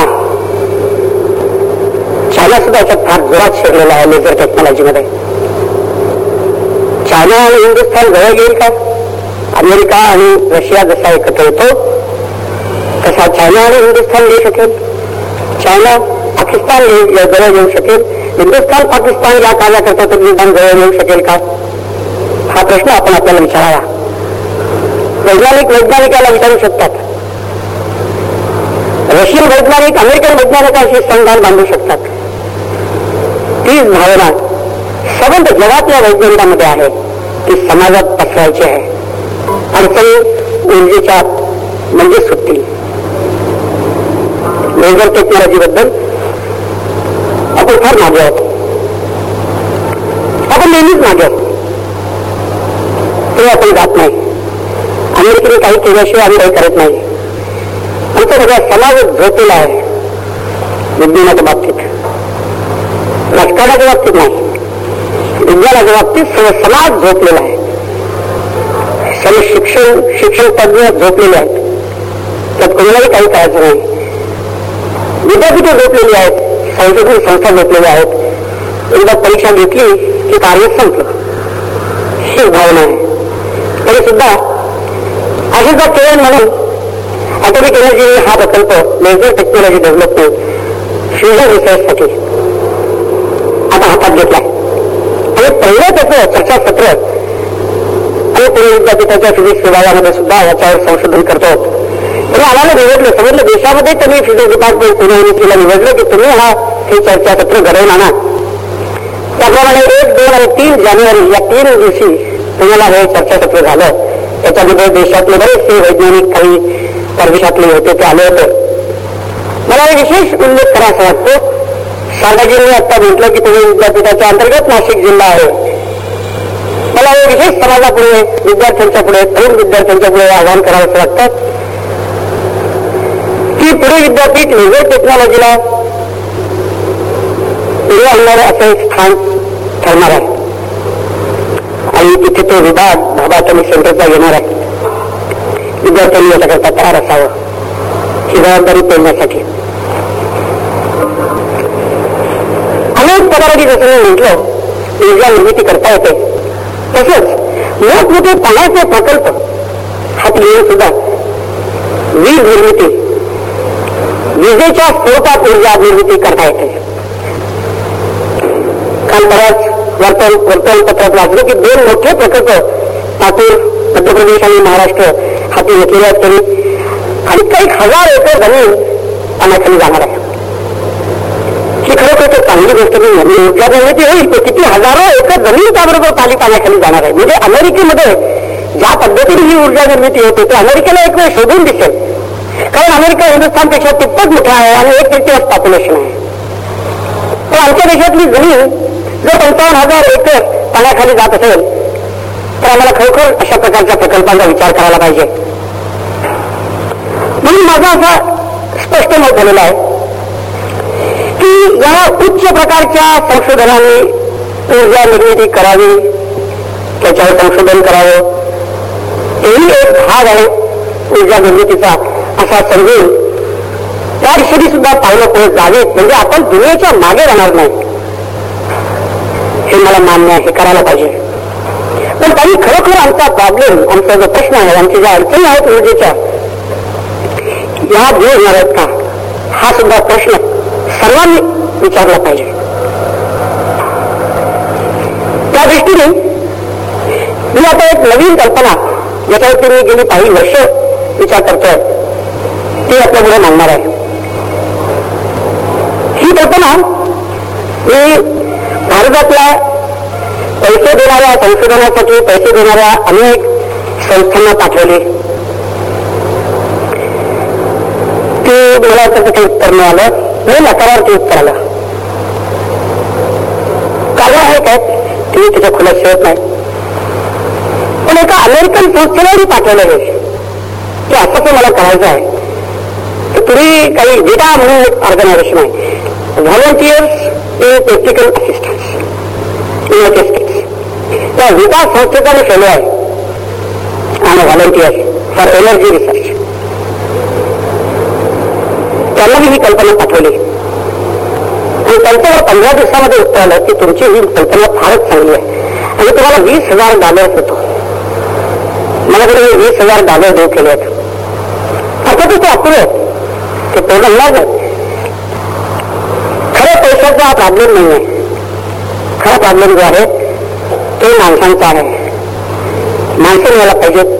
चायना सुद्धा याच्यात फार जोरात शिरलेला आहे लेझर टेक्नॉलॉजीमध्ये चायना आणि हिंदुस्थान जवळ येईल का? अमेरिका आणि रशिया जसा एकत्र येतो तसा चायना आणि हिंदुस्थान येऊ शकेल. चायना पाकिस्तान जवळ येऊ शकेल. हिंदुस्थान पाकिस्तान या कार्याकरता तत्वज्ञान जवळ येऊ शकेल का? हा प्रश्न आपण आपल्याला विचारावा. वैज्ञानिक वैज्ञानिकाला विचारू शकतात. रशियन वैज्ञानिक अमेरिकन वैज्ञानिकांशी संधान बांधू शकतात. तीच भावना सबंध जगातल्या वैज्ञानिकांमध्ये आहे. ती समाजात पसरायची आहे. अडचणी ऊर्जेच्या म्हणजे सुटतील लेझर टेक्नॉलॉजीबद्दल आपण फार मागे आहोत. आपण नेहमीच मागे आहोत. ते आपण जात नाही. अमेरिकेने काही केल्याशिवाय आम्ही काही करत नाही. आमचा सगळा समाज झोपेला आहे. विज्ञानाच्या बाबतीत. राजकारणाच्या बाबतीत नाही. विज्ञानाच्या बाबतीत सगळं समाज झोपलेला आहे. आणि शिक्षण शिक्षण तज्ञ झोपलेले आहेत. त्यात कोणालाही काही करायचं नाही. विद्यापीठ झोपलेली आहेत. संशोधन संस्था झोपलेल्या आहेत. एकदा परीक्षा घेतली की कार्य संपलं. ही भावना आहे. तरी सुद्धा अशाचा केवळ म्हणून अटोमिक एनर्जी हा प्रकल्प मेजर टेक्नॉलॉजी डेव्हलपमेंट फ्युजन रिसर्चसाठी आता हातात घेतलाय. आणि पहिलं त्याचं चर्चासत्र पुणे विद्यापीठाच्या फिजिक्स विभागामध्ये सुद्धा याच्यावर संशोधन करतो. तरी आम्हाला निवडलं समजलं देशामध्ये त्यांनी फिजिक्स डिपार्टमेंट पुणे युनिव्हर्सिटीला निवडलं की तुम्ही हा हे चर्चासत्र घडवून आणा. त्याप्रमाणे एक दोन आणि तीन जानेवारी या तीन दिवशी पुण्याला हे चर्चासत्र झालं. त्याच्यामध्ये देशातले बरेचसे वैज्ञानिक काही परदेशातले होते ते आले होते. मला विशेष उल्लेख करायचा वाटतो शारदाजींनी आता म्हटलं की तुम्ही विद्यापीठाच्या अंतर्गत नाशिक जिल्हा आहे. मला हे विशेष समाजापुढे विद्यार्थ्यांच्या पुढे तरुण विद्यार्थ्यांच्या पुढे आवाहन करावं वाटतं? की पुढे विद्यापीठ लेझर टेक्नॉलॉजीला पुढे आणणारं असं एक स्थान ठरणार आहे. आणि तिथे तो विभाग बाबा अटॉमिक सेंटरचा घेणार आहे. विद्यार्थ्यांनी याच्याकरता तयार असावं. ही जबाबदारी पेरण्यासाठी अनेक प्रकाराची जसं मी म्हटलं ऊर्जा निर्मिती करता येते. तसंच मोठमोठे पाण्याचे प्रकल्प हात सुद्धा वीज निर्मिती विजेच्या स्फोटात ऊर्जा निर्मिती करता येते. काल बऱ्याच वर्तमान वर्तमानपत्रात वाचलं की दोन मोठे प्रकल्प लातूर मध्य प्रदेश आणि महाराष्ट्र हाती घेतलेले आहेत तरी आणि काही हजार एकर जमीन पाण्याखाली जाणार आहे. चांगली गोष्ट नाही आहे. म्हणजे होईल ते किती हजारो एकर जमीन त्याबरोबर पाणी पाण्याखाली जाणार आहे. म्हणजे अमेरिकेमध्ये ज्या पद्धतीने ही ऊर्जा निर्मिती होते ते अमेरिकेला एक वेळ शोधून दिसेल. कारण अमेरिका हिंदुस्थानपेक्षा तिप्पट मोठा आहे आणि एक तृतीय पॉप्युलेशन आहे. तर आमच्या देशातली जमीन जर पंचावन्न हजार एकर पाण्याखाली जात असेल तर आम्हाला खरोखर अशा प्रकारच्या प्रकल्पांचा विचार करायला पाहिजे. म्हणून माझा असा स्पष्ट मत झालेला आहे. की या उच्च प्रकारच्या संशोधनाने ऊर्जा निर्मिती करावी त्याच्यावर संशोधन करावं. तेही एक भाग आहे ऊर्जा निर्मितीचा. असा समजून त्या दिशेने सुद्धा पावलं पुढे जावेत म्हणजे आपण दुनियेच्या मागे राहणार नाही. हे मला मान्य आहे हे करायला पाहिजे. पण काही खरोखर आमचा प्रॉब्लेम आमचा जो प्रश्न आहे आमच्या ज्या अडचणी आहेत ऊर्जेच्या या दूर होणार आहेत का? हा सुद्धा प्रश्न सर्वांनी विचारला पाहिजे. त्या दृष्टीने मी आता एक नवीन कल्पना ज्याच्यावरती मी गेली काही वर्ष विचार करतोय ती आपल्या पुढे मांडणार आहे. ही कल्पना मी भारतातल्या पैसे देणाऱ्या संशोधनासाठी पैसे देणाऱ्या अनेक संस्थांना पाठवली. ते मला त्याचं काही उत्तर मिळालं. मी नकारार्थी उत्तर आला. कारण आहे काय? ते तिच्या खुला शिवत नाही. पण एका अमेरिकन संस्थेलाही पाठवलं हे. की असं ते मला करायचं आहे. तर तुम्ही काही विटा म्हणून ऑर्गनायझेशन आहे volunteers in technical assistance United States त्या विटा संस्थेचा मी फेलो आहे. आणि व्हॉलंटियर्स फॉर एनर्जी रिसर्च त्यांना मी ही कल्पना पाठवली. आणि त्यांच्यावर पंधरा दिवसामध्ये उत्तर आलं की तुमची ही कल्पना फारच चांगली आहे. आणि तुम्हाला वीस हजार डॉलर्स होतो मला कडे वीस हजार डॉलर देऊ केले आहेत. अर्थातच ते अपुरे ते पूर्ण पैशाचा देशाचा हा प्रॉब्लेम नाही आहे खरा प्रॉब्लेम जो आहे तो माणसांचा आहे. माणसं यायला पाहिजेत.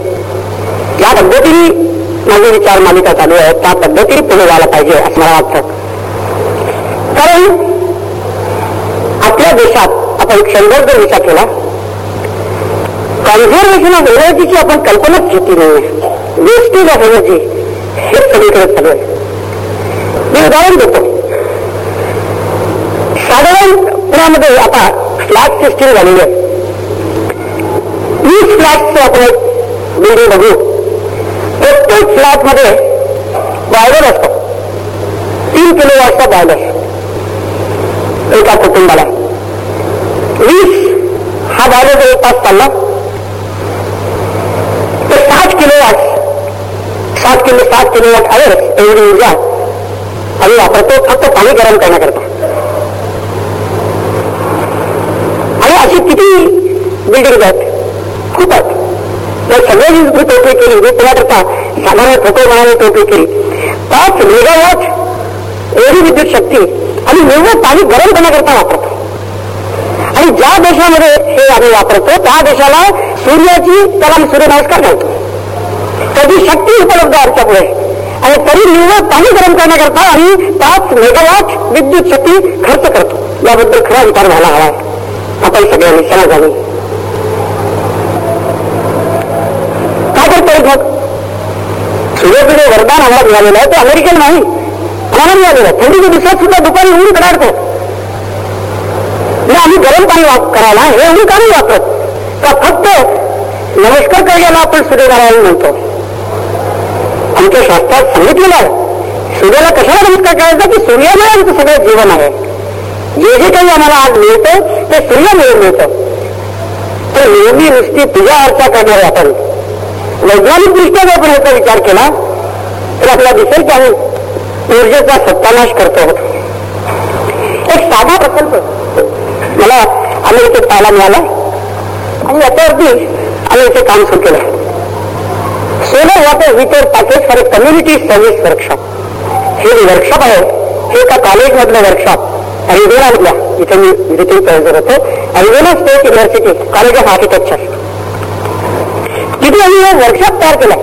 या पद्धतीने माझे विचार मालिका चालू आहे. त्या पद्धतीने पुढे जायला पाहिजे असं मला वाटतं. कारण आपल्या देशात आपण क्षणभर जर विचार केला कॉन्झर्वेशन ऑफ एनर्जीची आपण कल्पनाच घेतली नाही. वेस्टेज ऑफ एनर्जी हे सगळीकडे चालू आहे. मी उदाहरण देतो. साधारण पुण्यामध्ये आता फ्लॅट सिस्टीम झालेली आहे. वीस फ्लॅटचं आपण एक बिल्डिंग बघू. प्रत्येक फ्लॅटमध्ये बॉयलर असतो. तीन किलो वॉटचा बॉयलर एका कुटुंबाला. वीस हा बॉयलर जर तास चालला. तर सात किलो वॉट सात किलो सात किलो वॉट आहे एवढी ऊर्जा. आम्ही वापरतो फक्त पाणी गरम करण्याकरता. आणि अशी किती बिल्डिंग आहेत? खूप आहेत तर सगळे वीज मी केली मी त्याकरता साधारण फोटो म्हणाने टोपी केली पाच मेगावॉट एवढी विद्युत शक्ती आणि निव्वळ पाणी गरम करण्याकरता वापरतो. आणि ज्या देशामध्ये हे आम्ही वापरतो त्या देशाला सूर्याची त्याला सूर्यनमस्कार घालतो कधी शक्ती उपलब्ध आमच्यापुढे आणि तरी निव्वळ पाणी गरम करण्याकरता आम्ही पाच मेगावॉट विद्युत शक्ती खर्च करतो. याबद्दल खरा विचार झाला हवा. आहे आपण सगळ्यांनी समाजाने काय करतोय मग सूर्यपिढे वरदान आम्हाला मिळालेलं आहे. ते अमेरिकन नाही आम्हाला मिळालेलं आहे. थंडीच्या दिवसात सुद्धा दुपारी ऊन कडाडतो आम्ही गरम पाणी वाप करायला हे ऊन का नाही वापरत? का फक्त नमस्कार करायला आपण सूर्यनारायण म्हणतो? आमच्या शास्त्रात सांगितलेलं आहे. सूर्याला कशाला नमस्कार करायचा? की सूर्यामुळे आमचं सगळं जीवन आहे. जे जे काही आम्हाला आज मिळतं ते सूर्यामुळे मिळतं. तर नेहमी नुसती पूजा अर्चा करणारे आपण. वैज्ञानिक दृष्ट्या जर आपण याचा विचार केला तर आपल्याला दिसेल की आम्ही ऊर्जेचा सत्यानाश करतो. एक साधा प्रकल्प. मला अमेरिकेत पाहायला मिळाला. आणि याच्यावरती आम्ही इथे काम सुरू केलं. Solar water heater package for community service workshop हे वर्कशॉप आहे हे एका कॉलेजमधलं वर्कशॉप अरिझोनामधल्या इथे मी विजिटिंग करत होतो. Arizona state university college of architecture तिथे आम्ही हा वर्कशॉप तयार केलाय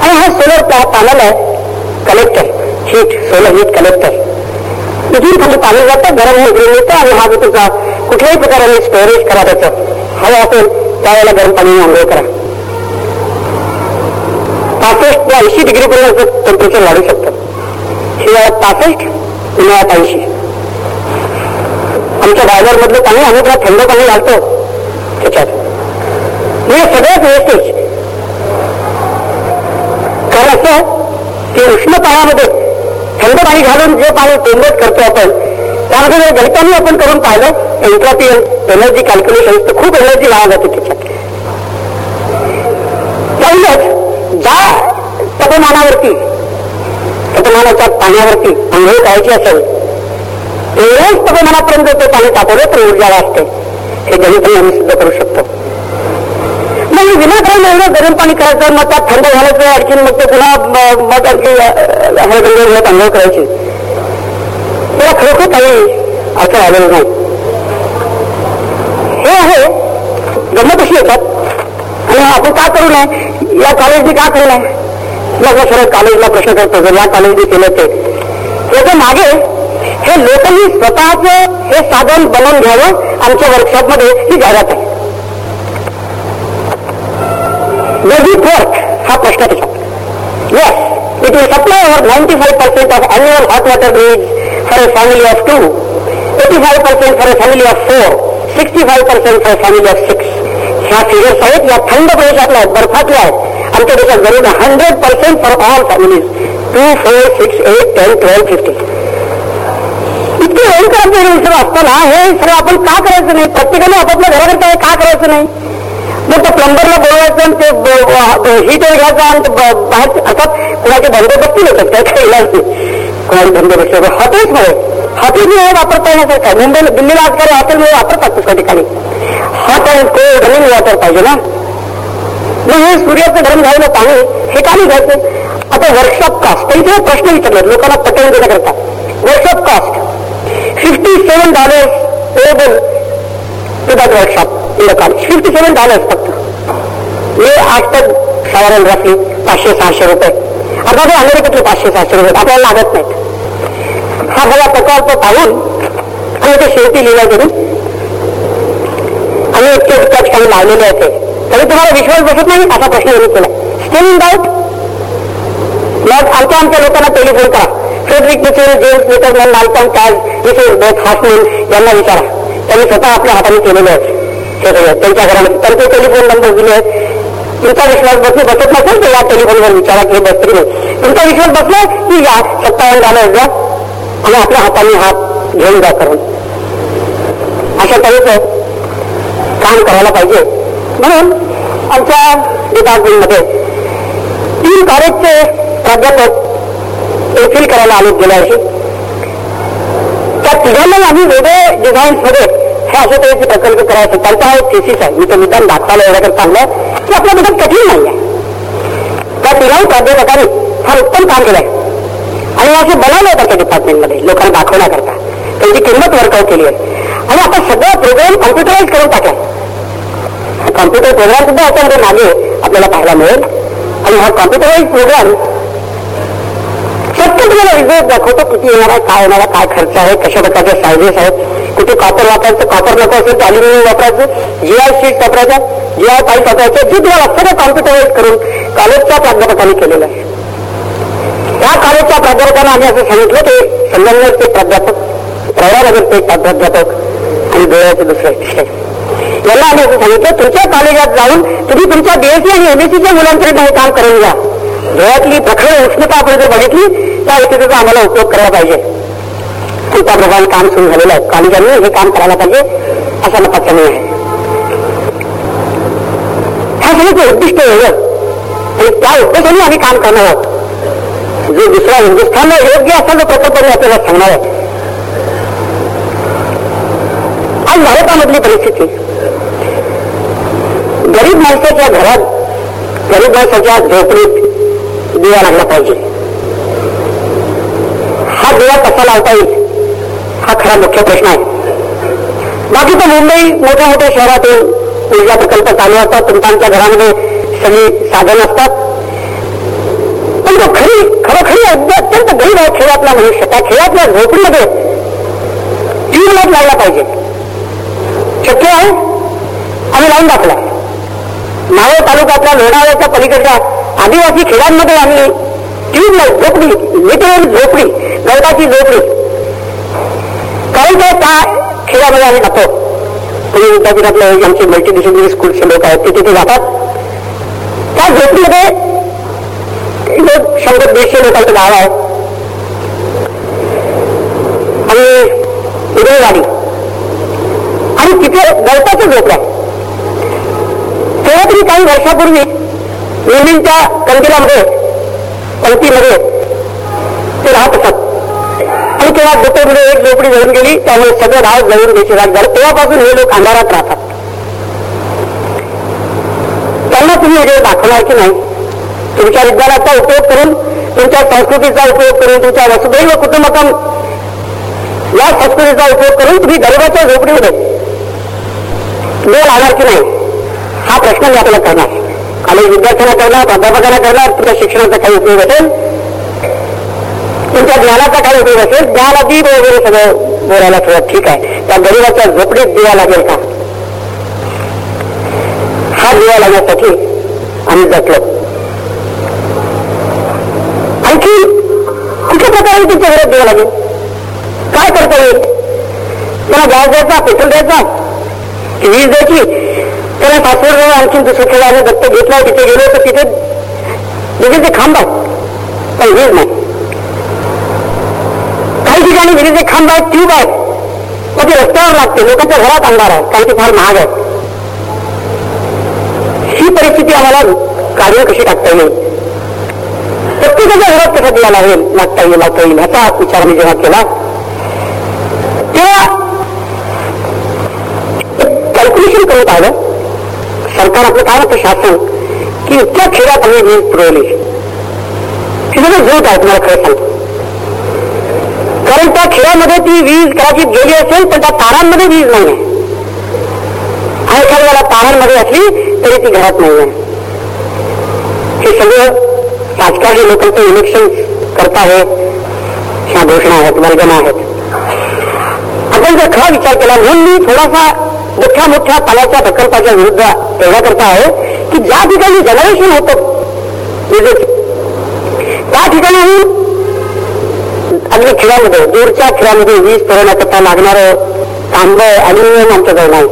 आणि हा सोलर पॅनल आहे collector heat solar heat collector इथून खाली पाणी जातं गरम होऊन येतं आणि हा जो कुठल्याही प्रकारे स्टोरेज करा त्याचं. हवं असेल त्यावेळेला गरम पाणी आंघोळ करा. पासष्ट ते ऐंशी डिग्री पर्यंत टेम्परेचर वाढू शकतं. शिवाय पासष्ट उन्हाळ्यात ऐंशी. आमच्या बायलर मधलं पाणी आम्ही थोडा थंड पाणी घालतो. हे सगळंच वेस्टेज कारण असं की उष्ण पाण्यामध्ये थंड पाणी घालून जे पाणी टेंबत करतो आपण त्यामध्ये गणितांनी आपण करून पाहिलं एन्ट्रॉपी एनर्जी कॅल्क्युलेशन तर खूप एनर्जी वाया जाते त्याच्यात. पहिलंच ज्या तपमानावरती तपमानाच्या पाण्यावरती आंघोळ करायची असेल तेवढ्याच तपमानापर्यंत ते पाणी तापवलं तर ऊर्जा वाचते. हे गणितांनी आम्ही सिद्ध करू शकतो. विनाकारण एवढं गरम पाणी करायचं मग त्यात थंड घालायचं आणखी मग ते पुन्हा म- मग आणखी हळगंड करायची. त्याला खरोखर काही असं आलेलं नाही. हे आहे गमत अशी येतात आणि आपण का करू नये? या कॉलेजने का करू नये? मग सरळ कॉलेजला प्रश्न करतो जर या कॉलेजने केलं ते त्याच्यामागे हे लोकांनी स्वतःच हे साधन बनवून घ्यावं आमच्या वर्कशॉपमध्ये ही जाहिरात आहे. Does it work? हा प्रश्न त्याच्यात yes it will supply over ninety five percent of annual hot water needs for a family of two eighty five percent for a family of four sixty five percent for family of six ह्या फिगर्स आहेत या थंड प्रदेशातल्या आहेत बर्फातल्या आहेत आमच्या देशात जरूर hundred percent for all families two four six eight ten twelve fifty इतके भयंकर सर असताना हे सगळं आपण का करायचं नाही? प्रत्येकाने आपापल्या घराकरता हे का करायचं नाही? मग तो प्लंबरला बोलवायचं आणि ते हीट घ्यायचा आणि ते ब- बाहेर अर्थात कुणाचे बंदोबस्ती होतात काय काही इलाज नाही कोणाचे बंदोबस्त हॉटेल्समध्ये हॉटेलमध्ये हे वापरता येण्यासारखा आहे मुंबईला दिल्लीला आजकाल हॉटेलमुळे वापरतात त्या ठिकाणी. Hot and cold running water पाहिजे ना. मग हे सूर्याचं गरम घ्यायला पाणी हे का नाही घ्यायचं. आता वर्कशॉप कास्ट इथे प्रश्न विचारले लोकांना पटवून देण्याकरता workshop cost fifty seven dollars payable to that workshop income fifty seven dollars फक्त. मी आज तक साधारण रफली पाचशे सहाशे रुपये. आता ते अमेरिकेतले पाचशे सहाशे रुपये? आपल्याला लागत नाहीत. हा सगळा प्रकल्प पाहून आणि ते शेवटी लिहिला करून आणि इतके टच काही लावलेले होते तरी तुम्हाला विश्वास बसत नाही? असा प्रश्न यांनी केला. स्टील इन डाऊट मग आमच्या आमच्या लोकांना टेलिफोन करा. Frederick Mitchell James Meterman Malcolm Cage Mrs Beth Hassman यांना विचारा. त्यांनी स्वतः आपल्या हाताने केलेले आहे हे सगळं त्यांच्या घरामध्ये त्यांचे टेलिफोन नंबर दिले. तुमचा विश्वास बसले बसत नसेल तर या टेलिफोनवर विचारा की बसतील तुमचा विश्वास बसला की या सत्तावन्न झालं जा आणि आपल्या हाताने हात घेऊन जा करून. अशा तऱ्हेचं काम करायला पाहिजे. म्हणून आमच्या डिपार्टमेंटमध्ये तीन कॉलेजचे प्राध्यापक एफिल करायला आले गेल्या वर्षी. त्या तिघांनाही आम्ही वेगळे डिझाईन्समध्ये हे अशा तऱ्हेचे प्रकल्प करायचे. त्यांचा हा थिसिस आहे. मी तो मुद्दाम दाखवायला एवढं चांगलं की आपल्या मदत कठीण नाही आहे त्या तिघाही प्राध्यापकाने फार उत्तम काम केलंय. आणि असे बनवलं होतं त्या डिपार्टमेंटमध्ये लोकांना दाखवण्याकरता. त्यांची किंमत वर्कआउट केली आहे. आणि आता सगळं प्रोग्राम कॉम्प्युटराईज करून टाकला कॉम्प्युटर प्रोग्राम सुद्धा याच्यामध्ये मागे आपल्याला पाहायला मिळेल. आणि हा कॉम्प्युटराईज प्रोग्राम शक्य तुम्हाला दाखवतो किती येणार आहे काय येणार आहे काय खर्च आहे कशा प्रकारचे सायझेस आहेत कुठे कॉपर वापरायचं कॉपर नको असेल तर अल्युमिनियम वापरायचं जी आय शीट वापरायचं जी आय पाईप वापरायचं जे तुम्हाला सगळं कॉम्प्युटराईज करून कॉलेजच्या प्राध्यापकांनी केलेलं आहे. त्या कॉलेजच्या प्राध्यापकांना आम्ही असं सांगितलं ते संगमनेरचे प्राध्यापक प्रवरानगरचे एक प्राध्यापक आणि गोव्याचे दुसरे यांना आम्ही असं सांगितलं तुमच्या कॉलेजात जाऊन तुम्ही तुमच्या बीएससी आणि एमएससीच्या मुलांकडे काही काम करून घ्या. गोव्यातली प्रखर उष्णता आपण जर बघितली त्या व्यतिरिक्त आम्हाला उपयोग करायला पाहिजे. आणि त्याप्रमाणे काम सुरू झालेलं आहे. कालिकांनी हे काम करायला पाहिजे असा मताचा मी आहे ह्या सगळ्याचं उद्दिष्ट वेगळं आणि त्या उद्देशाने आम्ही काम करणार आहोत. जो दुसरा हिंदुस्थानला योग्य असा जो प्रकल्प मी आपल्याला सांगणार आहे. आज भारतामधली परिस्थिती. गरीब माणसाच्या घरात गरीब माणसाच्या झोपडीत दिवा लागला पाहिजे. हा दिवा कसा लावता येईल? हा खरा मुख्य प्रश्न आहे. बाकी तर मुंबई मोठ्या मोठ्या शहरातून ऊर्जा प्रकल्प चालू असतात. तुमच्या घरामध्ये सगळी साधन असतात. पण तो खरी खरोखरी अगदी अत्यंत गरीब आहे खेळातला मनुष्य. त्या खेळातल्या झोपडीमध्ये ट्यूबलाईट लावला पाहिजे शक्य आहे? आम्ही लावून दाखला मावळ तालुक्यातल्या लोणावळ्याच्या पलीकडच्या आदिवासी खेळांमध्ये आम्ही ट्यूबलाईट झोपडी लिटरल झोपडी गवताची झोपडी. काही काय त्या खेळामध्ये आम्ही जातो तुम्ही विद्यापीठातले आमचे मल्टीडिसिप्लिनरी स्कूलचे लोक आहेत ते तिथे जातात. त्या झोपडीमध्ये लोक शंभर दीडशे लोकांचं गाव आहे. आणि उदयवाडी. आणि तिथे गवताचं झोपड आहे. तेव्हा तरी काही वर्षापूर्वी नेहमीच्या कंदिलामध्ये पंक्तीमध्ये ते राहत असत. आणि तेव्हा दुपारमध्ये एक झोपडी जळून गेली त्यामुळे सगळं गाव जळून घ्यायची राग झालं. तेव्हापासून हे लोक अंधारात राहतात. त्यांना तुम्ही वेळ दाखवणार की नाही? तुमच्या विज्ञानाचा उपयोग करून तुमच्या संस्कृतीचा उपयोग करून तुमच्या वसुदैव कुटुंबकम या संस्कृतीचा उपयोग करून तुम्ही गरिबाच्या झोपडीमध्ये वेळ राहणार की नाही? हा प्रश्न मी आपल्याला करणार. आणि विद्यार्थ्यांना करणार प्राध्यापकांना करणार तुमच्या शिक्षणाचा काही उपयोग असेल? तुमच्या ज्ञानाचा काही उपयोग असेल? ज्ञानाला दीप वगैरे सगळं बोलायला थोडं ठीक आहे. त्या गरिबाच्या झोपडीत दिवा लागेल का? हा दिवा लागण्यासाठी आम्ही जटलो आणखी कुठल्या प्रकारे तुमच्या घरात दिवा लागेल? काय करता येईल? त्याला गॅस द्यायचा पेट्रोल द्यायचा? की वीज द्यायची? त्याला सासवड आणखी दुसरं खेळायला दत्त घेतला तिथे गेलो तर तिथे विजेचे खांब आहेत. पण वीज नाही. काही ठिकाणी विजेचे खांब आहेत ट्यूब आहेत. पण ते रस्त्यावर लागते लोकांच्या घरात अंधार आहे कारण ते फार महाग आहे. ही परिस्थिती आम्हाला कार्य कशी टाकता येईल? प्रत्येकाच्या घरात कसं दिला लागेल लागता येईल लागता येईल ह्याचा विचार मी जेव्हा केला तेव्हा कॅल्क्युलेशन करून पाहिलं सरकार आपलं काय होतं शासन. की इतक्या खेड्यात आम्ही वीज पुरवली. हे सगळं झूट आहे तुम्हाला खरं सांगतो. कारण त्या खेड्यामध्ये ती वीज कदाचित गेली असेल पण त्या तारांमध्ये वीज नाही आहे आणि एखाद्याला तारांमध्ये असली तरी ती घरात नाही आहे हे सगळं राजकारणी लोकांचं इलेक्शन करत आहेत ह्या घोषणा आहेत वर्गना आहेत. आपण जर खरा विचार केला म्हणून मी थोडासा मोठ्या मोठ्या पाण्याच्या प्रकल्पाच्या विरुद्ध एवढा करता आहे की ज्या ठिकाणी जनरेशन होतं त्या ठिकाणी अगदी खेळामध्ये दूरच्या खेळामध्ये वीज पुरवण्याकरता लागणारं तांब अल्युमिनियम आमच्याजवळ नाही.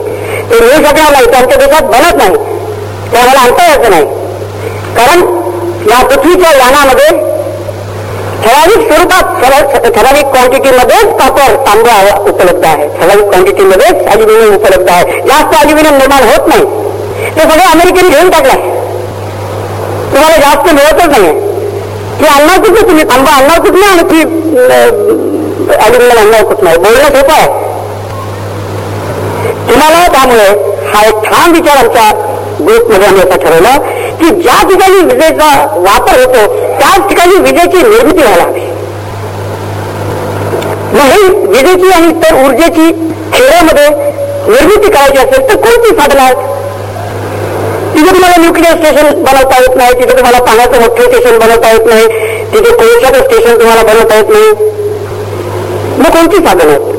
ते हे सगळं नाही त्यांच्या आमच्या देशात बनत नाही. ते मला आणता यायचं नाही. कारण या पृथ्वीच्या यानामध्ये ठराविक स्वरूपात ठराविक क्वांटिटीमध्येच कॉपर तांब्या उपलब्ध आहे. ठराविक क्वांटिटीमध्येच अल्युमिनियम उपलब्ध आहे. जास्त अल्युमिनियम निर्माण होत नाही. ते सगळं अमेरिकेने घेऊन टाकलाय. तुम्हाला जास्त मिळतच नाही की आणणार कुठे तुम्ही? तांबा आणणार कुठे आणि ती अल्युमिनियम आणणार कुठं नाही बोलणं सोपं आहे. तुम्हाला त्यामुळे हा एक छान विचार आमच्या ग्रुपमध्ये आम्ही असं ठरवलं. की ज्या ठिकाणी विजेचा वापर होतो त्याच ठिकाणी विजेची निर्मिती व्हायला हवी नाही विजेची आणि इतर ऊर्जेची खेड्यामध्ये निर्मिती करायची असेल तर कोणती साधनं आहेत? तिथे तुम्हाला न्यूक्लिअर स्टेशन बनवता येत नाही तिथे तुम्हाला पाण्याचं मोठं स्टेशन बनवता येत नाही तिथे कोळशाचं स्टेशन तुम्हाला बनवता येत नाही. मग कोणती साधन आहेत?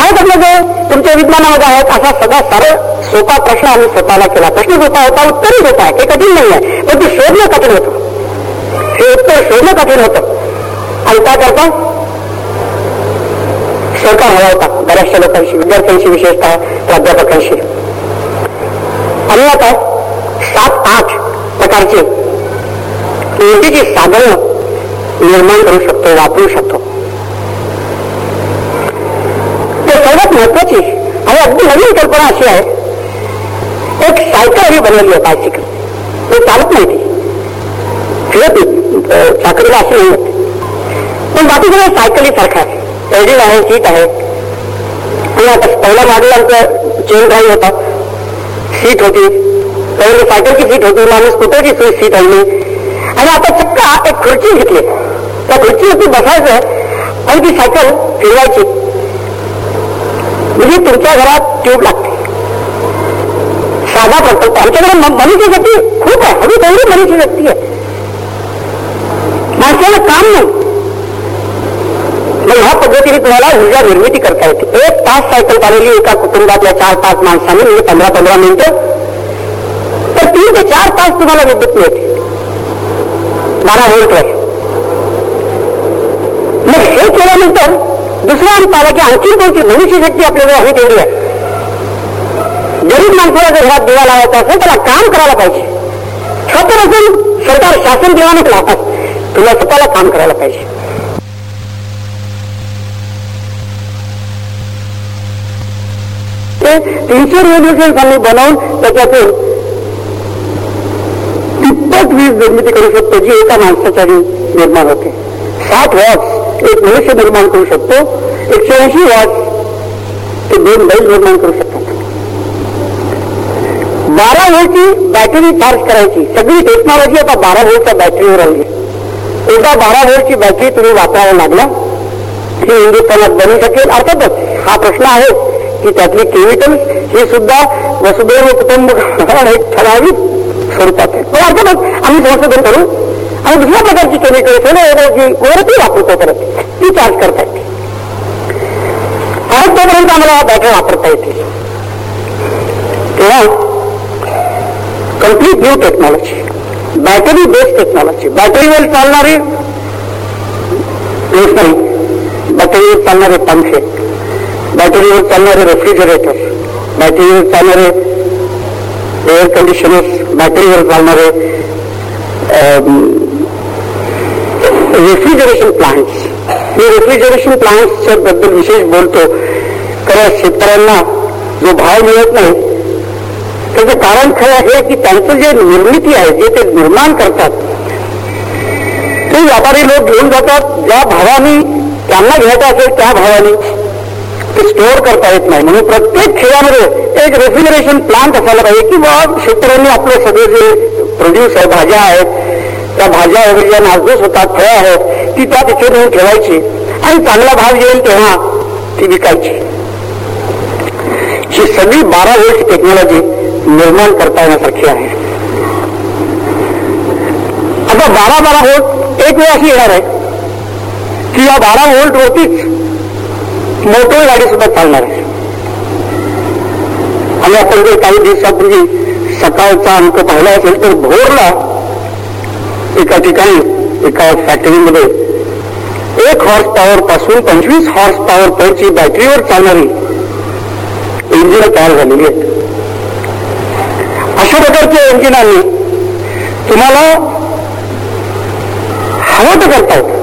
आहेत आहे तुमच्या विज्ञानामध्ये आहेत असा सगळा सरळ सोपा प्रश्न आम्ही स्वतःला केला. प्रश्न सोपा होता उत्तरही होता आहे. ते कठीण नाही आहे पण ते शोधणं कठीण होतं. हे उत्तर शोधणं कठीण होतं. आणि काय करता सरकार हवा होता बऱ्याचशा लोकांशी विद्यार्थ्यांशी विशेषतः प्राध्यापकांशी. आणि आता सात आठ प्रकारचे निधीची साधनं निर्माण करू शकतो वापरू शकतो ते सर्वात महत्वाची आणि अगदी नवीन कल्पना अशी आहे. एक सायकल आम्ही बनवली आहे बायसिकल. ते चालत नाही ती. फिरत चाकडीला अशी नाही पण बाकी सगळं सायकली सारखा आहे. आहे सीट आहे. आणि आता पहिला मॉडेल आमचं चेन ड्राईव्ह होता. सीट होती. पहिले सायकलची सीट होती. माणूस स्कूटरची सीट आणली. आणि आता चक्का एक खुर्ची घेतली. त्या खुर्चीवरती बसायचं आणि ती सायकल फिरवायची. म्हणजे तुमच्या घरात ट्यूब लागते. साधा प्रकल्प आमच्याकडे मनुष्य शक्ती खूप आहे. हवी तेवढी मनुष्य शक्ती आहे. माणसाला काम नाही. मग ह्या पद्धतीने तुम्हाला ऊर्जा निर्मिती करता येते. एक तास सायकल चालवली एका कुटुंबातल्या चार पाच माणसांनी म्हणजे पंधरा पंधरा मिनिटं. तर तीन ते चार तास तुम्हाला विद्युत मिळते. बारा व्होल्टवर मग हे केल्यानंतर दुसरं आणि पाहिला की आणखी कोणती मनुष्य शक्ती आपल्याकडे आहे तेवढी आहे. गरीब माणसाला जर ह्या दिवा लावायचा असेल त्याला काम करायला पाहिजे. छोटं असून सरकार शासन देवानेच लावतात. तुला स्वतःला काम करायला पाहिजे. ते तीनशे रेव्होल्युशन आम्ही बनवून त्याच्यातून तिप्पट वीज निर्मिती करू शकतो जी एका माणसाच्या निर्माण होते. साठ वॉट्स एक मनुष्य निर्माण करू शकतो एकशे ऐंशी वाट ते दोन बैल निर्माण करू शकतात बारा वेळची बॅटरी चार्ज करायची. सगळी टेक्नॉलॉजी आता बारा वेळच्या बॅटरीवर आली. एकदा बारा वेळची बॅटरी तुम्ही वापरायला लागला ही हिंदुस्थानात बनू शकेल. अर्थातच हा प्रश्न आहे की त्यातली केमिकल्स हे सुद्धा वसुदैव कुटुंब एक ठराविक स्वरूपात आहे. पण अर्थातच आम्ही संशोधन करू आणि दुसऱ्या प्रकारची केमिकल जी वरती वापरतो परत ती चार्ज करता येते परत तोपर्यंत आम्हाला बॅटरी वापरता येते तेव्हा complete new technology battery based technology बॅटरीवर चालणारी नाही बॅटरीवर चालणारे पंखे बॅटरीवर चालणारे रेफ्रिजरेटर बॅटरीवर चालणारे एअर कंडिशनर्स बॅटरीवर चालणारे रेफ्रिजरेशन प्लांट्स मी रेफ्रिजरेशन प्लांट्सच्या बद्दल विशेष बोलतो. कारण शेतकऱ्यांना जो भाव मिळत नाही त्याचं कारण खरं आहे की त्यांचं जे निर्मिती आहे जे ते निर्माण करतात ते व्यापारी लोक घेऊन जातात. ज्या भावाने त्यांना घ्यायचं असेल त्या भावाने ते स्टोअर करता येत नाही. म्हणून प्रत्येक खेळामध्ये एक रेफ्रिजरेशन प्लांट असायला पाहिजे. किंवा शेतकऱ्यांनी आपले सगळे जे प्रोड्यूस आहे भाज्या आहेत त्या भाज्या वगैरे ज्या नाजूस होतात फळं आहेत ती त्या तिथे नेऊन ठेवायची आणि चांगला भाव येईल तेव्हा ती विकायची. ही सगळी बारा वोल्ट टेक्नॉलॉजी निर्माण करता येण्यासारखी आहे. आता बारा बारा वोल्ट एक वेळ अशी येणार आहे की या बारा वोल्ट वरतीच मोटर गाडी सुद्धा चालणार आहे. आणि आपण जर काही दिवसापूर्वी सकाळचा अंक पाहिला असेल तर भोरला एका ठिकाणी एका फॅक्टरीमध्ये एक हॉर्स पॉवर पासून पंचवीस हॉर्स पॉवर पर्यंतची बॅटरीवर चालणारी इंजिन तयार झालेली आहेत अशा प्रकारच्या इंजिनांनी तुम्हाला हवं तर करता येतं.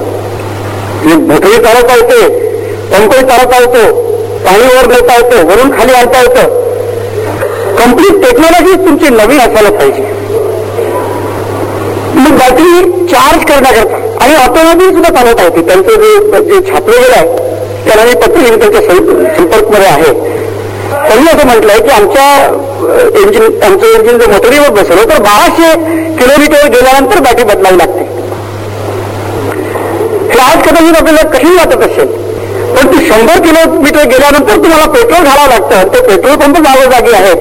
म्हणजे भटरी चालवता येते पंपही चालवता येतो पाणी वर नेता येतं वरून खाली आणता येतं. कंप्लीट टेक्नॉलॉजी तुमची नवीन असायला पाहिजे. मग बॅटरी चार्ज करण्याकरता आणि ऑटोमॅटिक सुद्धा चालवता येते. त्यांचं जे जे छापलेलं आहे त्याला मी पत्र त्यांच्या संपर्कमध्ये आहे. त्यांनी असं म्हटलंय की आमच्या इंजिन आमचं इंजिन जर मोटरीवर बसवलं तर बाराशे किलोमीटर गेल्यानंतर बॅटरी बदलावी लागते. हे आज कदाचित आपल्याला कशी वाटत असेल पण ती शंभर किलोमीटर गेल्यानंतर तुम्हाला पेट्रोल घालावं लागतं ते पेट्रोल पंप जागोजागी आहे.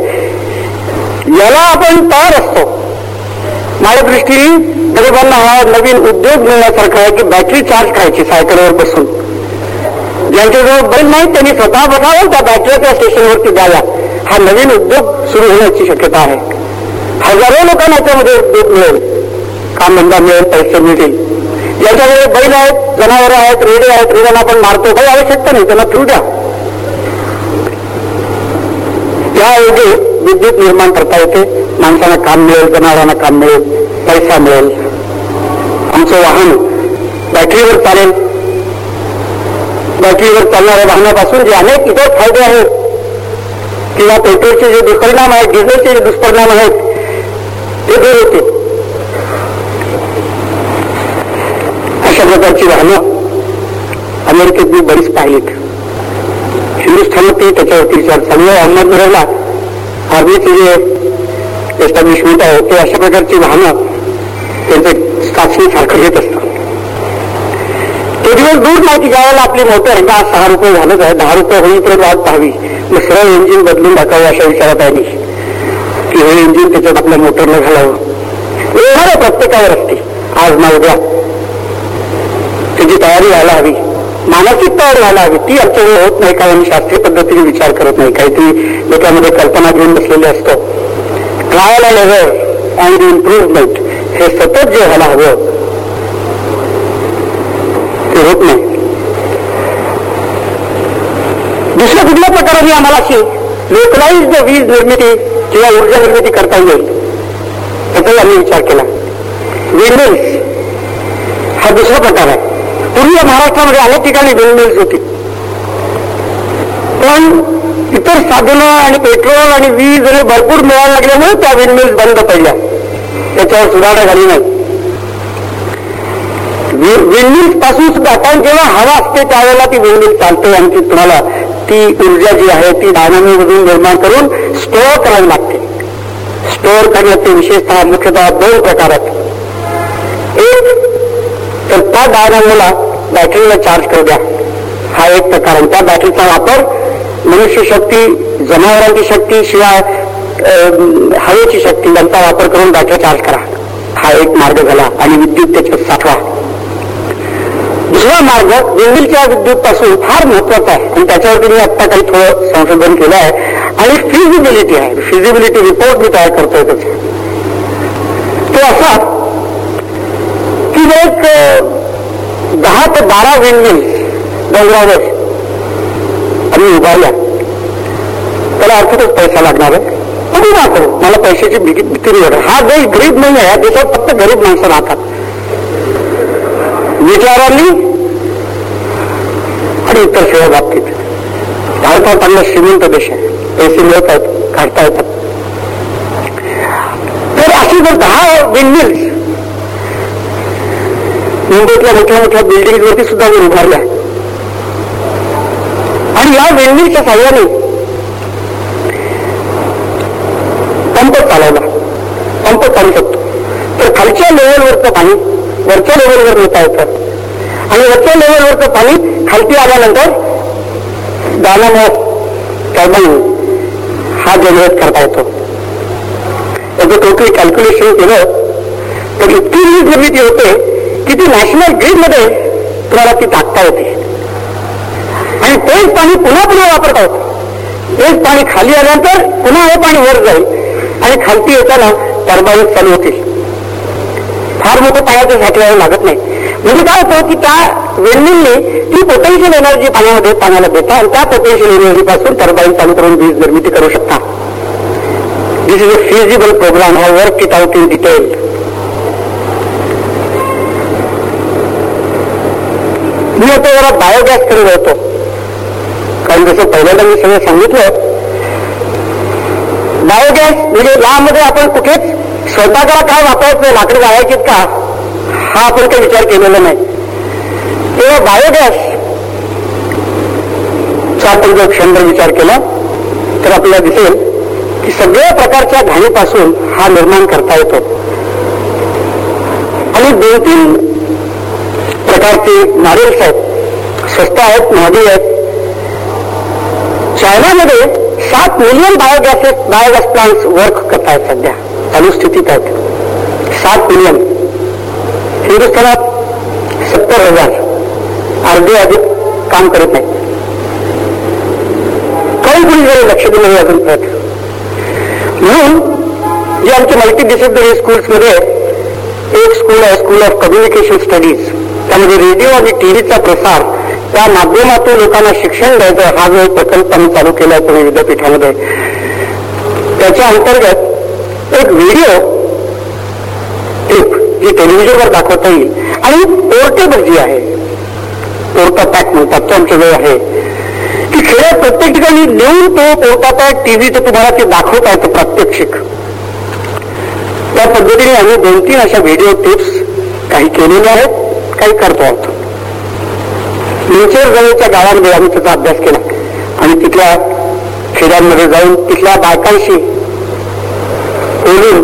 याला आपण तयार असतो. माझ्या दृष्टीने गरिबांना हा नवीन उद्योग मिळण्यासारखा आहे की बॅटरी चार्ज करायची सायकलवर बसून ज्यांच्याजवळ बैल नाही त्यांनी स्वतः बघावं त्या बॅटरी त्या स्टेशनवरती द्याव्या. हा नवीन उद्योग सुरू होण्याची शक्यता आहे. हजारो लोकांना याच्यामध्ये उद्योग मिळेल. कामधंदा मिळेल पैसे मिळतील. ज्यांच्याकडे बैल आहेत जनावरं आहेत रेडे आहेत रेड्यांना आपण मारतो काही आवश्यकता नाही त्यांना फिरू द्या. यायोगे विद्युत निर्माण करता येते. माणसांना काम मिळेल जनावरांना काम मिळेल पैसा मिळेल. आमचं वाहन बॅटरीवर चालेल. बॅटरीवर चालणाऱ्या वाहनापासून जे अनेक इतर फायदे आहेत किंवा पेट्रोलचे जे दुष्परिणाम आहेत डिझेलचे जे दुष्परिणाम आहेत ते दूर होते अशा प्रकारची वाहनं अमेरिकेत मी बरीच पाहिलीत. हिंदुस्थानातही त्याच्यावरती विचार चालू आहे. अहमदनगरला आर्मीचे जे एस्टॅब्लिशमेंट आहे ते अशा प्रकारची वाहनं त्यांचे चाचणी सारखं घेत असतात. ते दिवस दूर माहिती ज्यावेळेला आपली मोटर एकदा सहा रुपये झालंच आहे दहा रुपये होईपर्यंत वाट पाहावी. मग सरळ इंजिन बदलून टाकावं अशा विचारात आहे की हे इंजिन त्याच्यात आपल्या मोटरला घालावं. एवढं प्रत्येकावर असते. आज ना उद्या. त्याची तयारी व्हायला हवी. मानसिक तयार व्हायला हवी ती आमच्याकडे होत नाही कारण शास्त्रीय पद्धतीने विचार करत नाही. काहीतरी लोकांमध्ये कल्पना घेऊन बसलेले असतो. ट्रायल लेव्हल अँड इम्प्रुव्हमेंट हे सतत जे व्हायला हवं ते होत नाही. दुसऱ्या कुठल्या प्रकाराने आम्हाला अशी लोकलाईज वीज निर्मिती किंवा ऊर्जा निर्मिती करता येईल? त्याचाही आम्ही विचार केला. विंडमिल्स हा दुसरा प्रकार आहे. पूर्वी महाराष्ट्रामध्ये अनेक ठिकाणी विंडमिल्स होती. पण इतर साधनं आणि पेट्रोल आणि वीज आणि भरपूर मिळायला लागल्यामुळे त्या विंडमिल्स बंद पडल्या. त्याच्यावर सुधारणा झाली नाही. विंडमिल्सपासून सुद्धा आपण जेव्हा हवा असते त्यावेळेला ती विंडमिल चालते आणखी तुम्हाला ती ऊर्जा जी आहे ती डायनामोमधून निर्माण करून स्टोअर करावी लागते. स्टोअर करण्याचे विशेषतः मुख्यतः दोन प्रकार आहेत. एक तर त्या डायनामोला बॅटरीला चार्ज करू द्या. हा एक प्रकार आहे. त्या बॅटरीचा वापर मनुष्य शक्ती जनावरांची शक्ती शिवाय हवेची शक्ती यांचा वापर करून बॅटरी चार्ज करा. हा एक मार्ग झाला आणि विद्युत त्याच्यात साठवा. दुसरा मार्ग विंडमिलच्या विद्युत पासून फार महत्त्वाचा आहे. आणि त्याच्यावरती मी आत्ता काही थोडं संशोधन केलं आहे. आणि फिजिबिलिटी आहे. फिजिबिलिटी रिपोर्ट मी तयार करतोय त्याचा. तो असा की एक दहा ते बारा विंडमिल डोंगरावर आम्ही उभारल्या त्याला अर्थातच पैसा लागणार आहे. पण ना मला पैशाची भीती नाही. हा देश गरीब नाही आहे. या देशात फक्त गरीब माणसं राहतात. विचारांनी आणि इतर सेवा बाबतीत. भारत हा चांगला श्रीमंत देश आहे. पैसे मिळत आहेत काढता येतात. तर अशी जर दहा विंडमिल्स मुंबईतल्या मोठ्या मोठ्या बिल्डिंगवरती सुद्धा मी उभारल्या. आणि या विंडमिलच्या साह्याने पंप चालवला. पंप चालू शकतो. तर खालच्या लेवलवरचं पाणी वरच्या लेवलवर नेता येतं. आणि वरच्या लेवलवरचं पाणी खालती आल्यानंतर डायनामो टर्बाईन हा जनरेट करता येतो. त्याचं टोटल कॅल्क्युलेशन केलं तर इतकी वीज निर्मिती होते किती नॅशनल ग्रीडमध्ये तुम्हाला ती टाकता येते? आणि तेच पाणी पुन्हा पुन्हा वापरता येतं तेच पाणी खाली आल्यानंतर पुन्हा हे पाणी वर जाईल आणि खालती येताना टर्बाईन चालू होतील. फार मोठं पाण्याचं साठवायला लागत नाही. म्हणजे काय होतं की त्या वेंडिंगने ती पोटेन्शियल एनर्जी पाण्यामध्ये पाण्याला देता आणि त्या पोटेन्शियल एनर्जी पासून टर्बाईन चालू करून वीज निर्मिती करू शकता this is a feasible programme हा work it out in detail मी आता जरा बायोगॅसकडे वळतो. कारण जसं पहिल्यांदा मी सगळं सांगितलं बायोगॅस म्हणजे यामध्ये आपण कुठेच स्वयंपाकाला काय वापरायचं लाकडं जाळायचीत का? हा आपण काही विचार केलेला नाही. तेव्हा बायोगॅस चा आपण जर क्षणभर विचार केला तर आपल्याला दिसेल की सगळ्या प्रकारच्या घाणीपासून हा निर्माण करता येतो. आणि दोन तीन प्रकारचे मॉडेल्स आहेत स्वस्त आहेत महागडी आहेत चायनामध्ये सात million biogases biogas plants work करत आहेत सध्या चालू स्थितीत आहेत सात मिलियन हिंदुस्थानात सत्तर हजार। अर्धे अधिक काम करत नाही। काही कोणी जरी लक्ष दिलं नाही अजून परत। म्हणून जे आमच्या मल्टी डिसिप्लिनरी स्कूल्समध्ये एक स्कूल आहे स्कूल ऑफ कम्युनिकेशन स्टडीज त्यामध्ये रेडिओ आणि टीव्हीचा प्रसार त्या माध्यमातून लोकांना शिक्षण द्यायचं हा जो प्रकल्प आम्ही चालू केला आहे पुणे विद्यापीठामध्ये. त्याच्या अंतर्गत एक व्हिडिओ टेप जी टेलिव्हिजनवर दाखवता येईल. आणि पोर्टेबल जी आहे पोर्टा पॅक म्हणतात तो आमच्याजवळ आहे. की खेळ प्रत्येक ठिकाणी लिहून तो पोर्टा पॅक टीव्ही तर तुम्हाला ते दाखवता येतं प्रात्यक्षिक. त्या पद्धतीने आम्ही दोन तीन अशा व्हिडिओ टिप्स काही केलेल्या आहेत. काही करतो. आहोत मिंचेर जवळच्या गावांमध्ये आम्ही त्याचा अभ्यास केला. आणि तिथल्या खेड्यांमध्ये जाऊन तिथल्या बायकांशी बोलून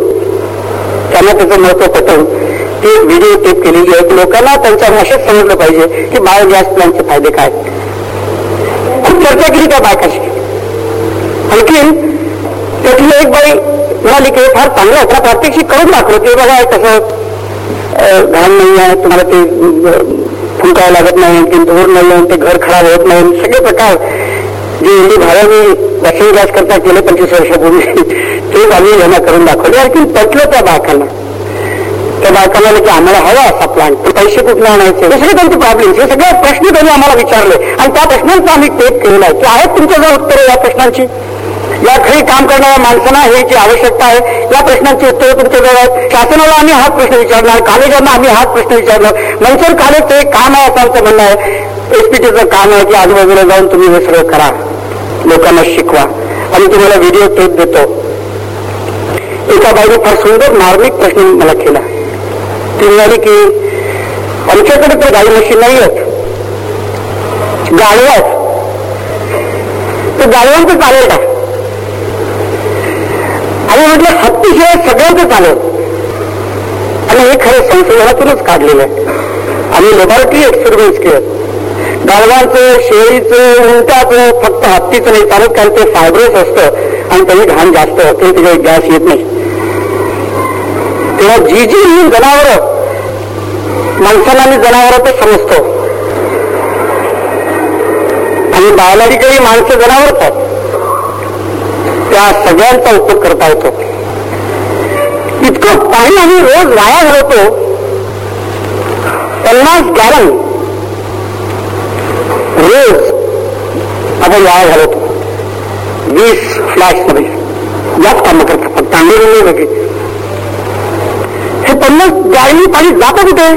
त्यांना त्याचं महत्त्व पटवून ती व्हिडिओ टेप केलेली आहे. लोकांना त्यांच्या भाषेत समजलं पाहिजे की बायोगॅस प्लांटचे फायदे काय खूप चर्चा केली त्या बायकाशी. आणखीन त्यातली एक बाई म्हणाली की फार चांगलं होता त्याला प्रात्यक्षिक करून दाखवलं की बघा कसं घाण नाही आहे तुम्हाला ते फुंकावं लागत नाही ते धूर नाही आहे ते घर खराब होत नाही. सगळे प्रकार जे इंडी भाड्याने रशियन गॅस करता केले पंचवीस वर्षापूर्वी ते आम्ही यांना करून दाखवले. आणखी पटलं त्या बाकाला त्या बाकाला की आम्हाला हवा असा प्लांट ते पैसे कुठले आणायचे? हे सगळे त्यांचे प्रॉब्लेम हे सगळे प्रश्न त्यांनी आम्हाला विचारले. आणि त्या प्रश्नांचा आम्ही टेप केलेला आहे. की आहेत तुमच्याजवळ उत्तर या प्रश्नांची? या खरी काम करणाऱ्या माणसांना ह्याची आवश्यकता आहे या प्रश्नांची उत्तरं तुमच्याजवळ आहेत शासनाला आम्ही हाच प्रश्न विचारणार कॉलेजांना आम्ही हाच प्रश्न विचारणार. मनसर कॉलेजचं एक काम आहे असं आमचं म्हणणं आहे. एसपीटीचं काम आहे की आजूबाजूला जाऊन तुम्ही हे सगळं करा. लोकांना शिकवा. आम्ही तुम्हाला व्हिडिओ टेप देतो. एका बाईने फार सुंदर मार्मिक प्रश्न मला केला. ती म्हणाली की आमच्याकडे तर गाडी मशीन नाही आहेत. गाडवा आहेत. तर चालेल का? आणि म्हटलं हत्तीशिवाय सगळ्यांचं आलं आणि हे खरं संशोधनातूनच काढलेलं आहे. आणि लॅबॉरेटरी एक्सपेरिमेंट्स केलं गाढवांचं शेळीचं उंटाचं फक्त हत्तीचं नाही चालत कारण ते फायब्रस असतं. आणि त्याची घाण जास्त होते त्याच्या गॅस येत नाही. तेव्हा जी जी जनावर जनावरं माणसाला आणि जनावरातच समजतो. आणि बायोलॉजिकली माणसं जनावरच आहेत. त्या सगळ्यांचा उपयोग करता येतो इतकं पाणी आम्ही रोज वाया घालवतो. पन्नास गॅलन रोज आपण वाया घालवतो. वीस फ्लॅशमध्ये. याच काम करतात पण आंदोलन म्हणजे वगैरे हे पन्नास गॅलनी पाणी जातं कुठे?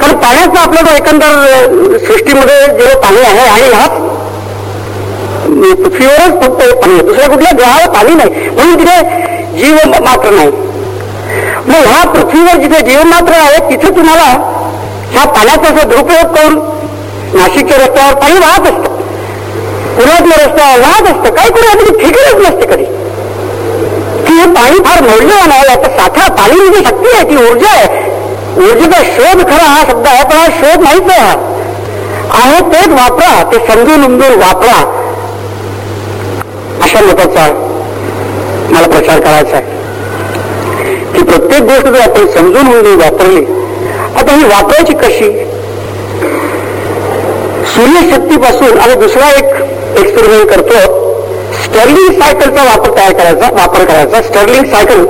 कारण पाण्याचं आपल्याला एकंदर सृष्टीमध्ये जे पाणी आहे आणि ह्याच पृथ्वीवरच फक्त पाणी आहे दुसऱ्या कुठल्या ग्रहावर पाणी नाही. म्हणून तिथे जीव मात्र नाही. मग ह्या पृथ्वीवर जिथे जीव मात्र आहे तिथे तुम्हाला ह्या पाण्याचा दुरुपयोग करून नाशिकच्या रस्त्यावर पाणी वाहत असतं. पुण्यातल्या रस्त्यावर वाहत असतं. काही करू आपली फिकरच नसते कधी. की हे पाणी फार मौल्यवान आहे. याचा साठा पाणी म्हणजे शक्ती आहे ती ऊर्जा आहे. ऊर्जेचा शोध खरा हा शब्द आहे पण हा शोध नाहीच आहे हा. आहे तेच वापरा ते समजून उमजून वापरा. अशा लोकांचा मला प्रचार करायचा आहे. की प्रत्येक गोष्ट जर आपण समजून उमजून वापरली आता ही वापरायची कशी? सूर्यशक्तीपासून आणि दुसरा एक एक्सपेरिमेंट करतो. स्टर्लिंग सायकलचा वापर तयार करायचा वापर करायचा. स्टर्लिंग सायकल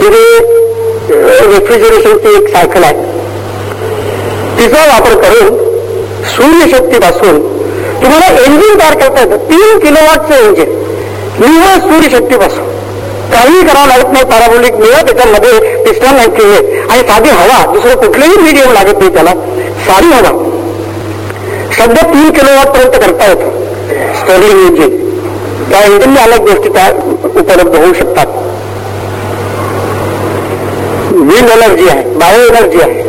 म्हणजे रेफ्रिजरेशनची एक सायकल आहे. तिचा वापर करून सूर्यशक्तीपासून तुम्हाला इंजिन तयार करता येतं. तीन किलोवॉटचं इंजिन निव्वळ सूर्यशक्तीपासून काही करावं लागत नाही पॅराबोलिक निवड त्याच्यामध्ये पिस्टन नाही आणि साधी हवा, दुसरं कुठलंही मीडियम लागत नाही त्याला साधी हवा। सध्या तीन किलोवॉट पर्यंत करता येतं स्टर्लिंग इंजिन त्या इंजिनने अनेक गोष्टी त्या उपलब्ध होऊ शकतात विंड एनर्जी आहे बायो एनर्जी आहे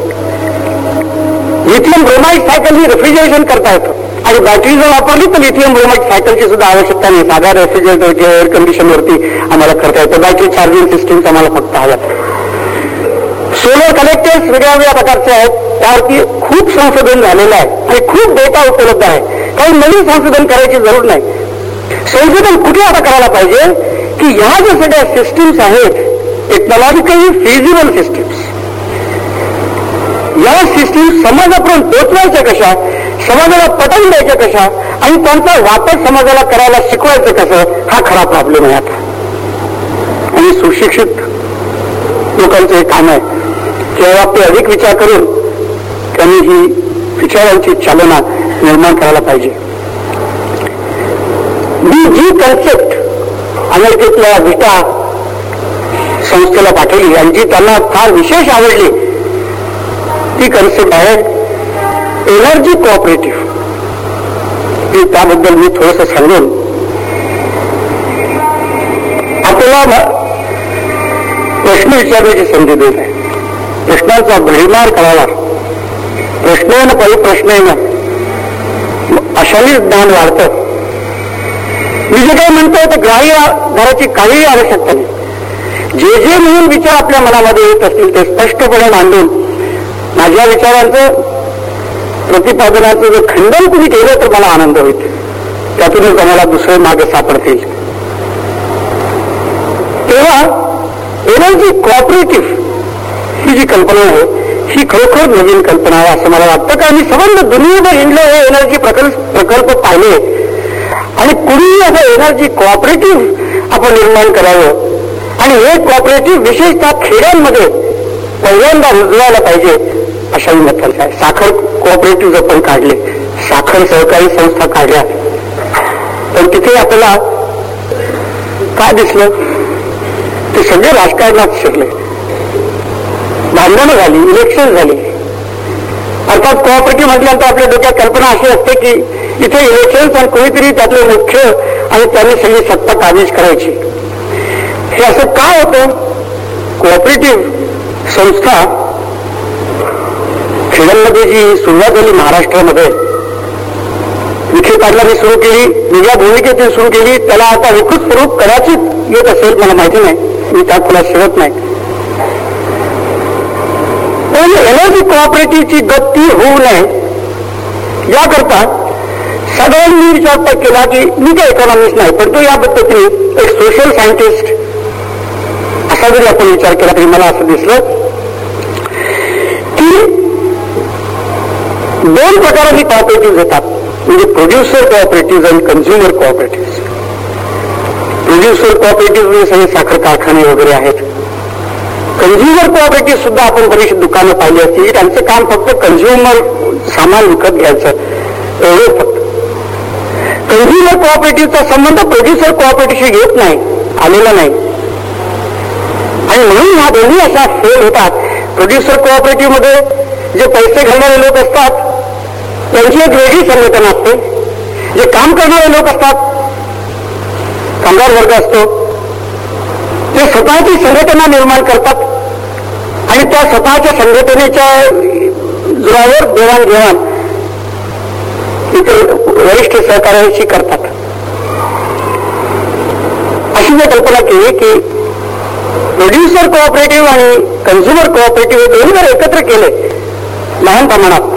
लिथियम ब्रोमाइड सायकल ही रेफ्रिजरेशन करता येतं आणि बॅटरी जर वापरली तर लिथियम ब्रोमाइड सायकलची सुद्धा आवश्यकता नाही. साध्या रेफ्रिजरेटरच्या एअर कंडिशनवरती आम्हाला करता येतं. बॅटरी चार्जिंग सिस्टीम आम्हाला फक्त हव्या सोलर कनेक्टर्स वेगळ्या वेगळ्या प्रकारचे आहेत. त्यावरती खूप संशोधन झालेलं आहे आणि खूप डेटा उपलब्ध आहे. काही नवीन संशोधन करायची जरूर नाही. संशोधन कुठे आता करायला पाहिजे? की ह्या ज्या सगळ्या सिस्टीम्स आहेत टेक्नॉलॉजिकली फिजिबल सिस्टीम्स या सिस्टीम समाजापर्यंत पोचवायच्या कशा? समाजाला पटवून द्यायच्या कशा आणि त्यांचा वापर समाजाला करायला शिकवायचं कसं? हा खरा प्रॉब्लेम आहे आता. आणि सुशिक्षित लोकांचं हे काम आहे. किंवा ते अधिक विचार करून त्यांनी ही विचारांची चालना निर्माण करायला पाहिजे. मी जी कन्सेप्ट अमेरिकेतल्या विटा संस्थेला पाठवली आणि जी त्यांना फार विशेष आवडली ती कन्सेप्ट आहे एनर्जी कोऑपरेटिव्ह. त्याबद्दल मी थोडस सांगेन. आपल्याला प्रश्न विचारण्याची संधी देत आहे. प्रश्नांचा भडीमार करावा. प्रश्न परिप्रश्न अशाही ज्ञान वाढतं. मी जे काही म्हणतोय तर ग्राह्य घराची काहीही आवश्यकता नाही. जे जे म्हणून विचार आपल्या मनामध्ये येत असतील ते स्पष्टपणे मांडून माझ्या विचारांचं प्रतिपादनाचं जर खंडन तुम्ही केलं तर मला आनंद होईल. त्यातूनच आम्हाला दुसरे मार्ग सापडतील. तेव्हा एनर्जी कॉपरेटिव्ह ही जी कल्पना आहे ही खरोखर नवीन कल्पना आहे असं मला वाटतं. कारण मी संबंध दुनियेवर हिंडले हे एनर्जी प्रकल्प प्रकल्प पाहिले. आणि कुणीही असं एनर्जी कॉपरेटिव्ह आपण निर्माण करावं? आणि हे कॉपरेटिव्ह विशेषतः खेड्यांमध्ये पहिल्यांदा रुजवायला पाहिजे अशाही मत आहे. साखर कोऑपरेटिव्ह आपण काढले. साखर सहकारी संस्था काढल्या. पण तिथे आपल्याला काय दिसलं? ते सगळे राजकारणात शिरले. भांडणं झाली इलेक्शन झाली. अर्थात कोऑपरेटिव्ह म्हटल्यानंतर आपल्या डोक्यात कल्पना अशी असते की इथे इलेक्शन पण कोणीतरी त्यातले मुख्य आणि त्यांनी सगळी सत्ता काबीज करायची. हे असं काय होतं? कोऑपरेटिव्ह संस्था खेड्यांमध्ये जी सुरुवात झाली महाराष्ट्रामध्ये. विखे पाटलांनी सुरू केली वेगळ्या भूमिकेतून सुरू केली. त्याला आता विकृत स्वरूप कदाचित येत असेल मला माहिती नाही. मी त्या तुला शिवत नाही. पण एनर्जी कॉपरेटिव्हची गती होऊ नये. याकरता सगळ्यांनी विचार केला की मी काय इकॉनॉमिस्ट नाही पण तो या पद्धतीने एक सोशल सायंटिस्ट असा जरी आपण विचार केला तरी मला असं दिसलं की दोन प्रकारांनी कॉपरेटिव्ह येतात म्हणजे प्रोड्युसर कॉपरेटिव्ह आणि कन्झ्युमर कॉपरेटिव्ह प्रोड्युसर कॉपरेटिव्ह म्हणजे सगळे साखर कारखाने वगैरे आहेत. कन्झ्युमर कॉपरेटिव्ह सुद्धा आपण बरीचशी दुकानं पाहिली असतील त्यांचं काम फक्त कन्झ्युमर सामान विकत घ्यायचं. एवढं फक्त. कन्झ्युमर कॉपरेटिव्हचा संबंध प्रोड्युसर कॉपरेटिव्हशी घेत नाही. आलेला नाही. आणि म्हणून ह्या दोन्ही अशा फेल होतात. प्रोड्युसर कॉपरेटिव्हमध्ये जे पैसे घालणारे लोक असतात त्यांची एक वेगळी संघटना असते. जे काम करणारे लोक असतात. कामगार वर्ग असतो. ते स्वतःची संघटना निर्माण करतात. आणि त्या स्वतःच्या संघटनेच्या जोरावर देवाणघेवाण इतर वरिष्ठ सहकार्याशी करतात. अशी मी कल्पना केली की प्रोड्युसर कोऑपरेटिव्ह आणि कन्झ्युमर कोऑपरेटिव्ह हे दोन्ही जर एकत्र केले लहान प्रमाणात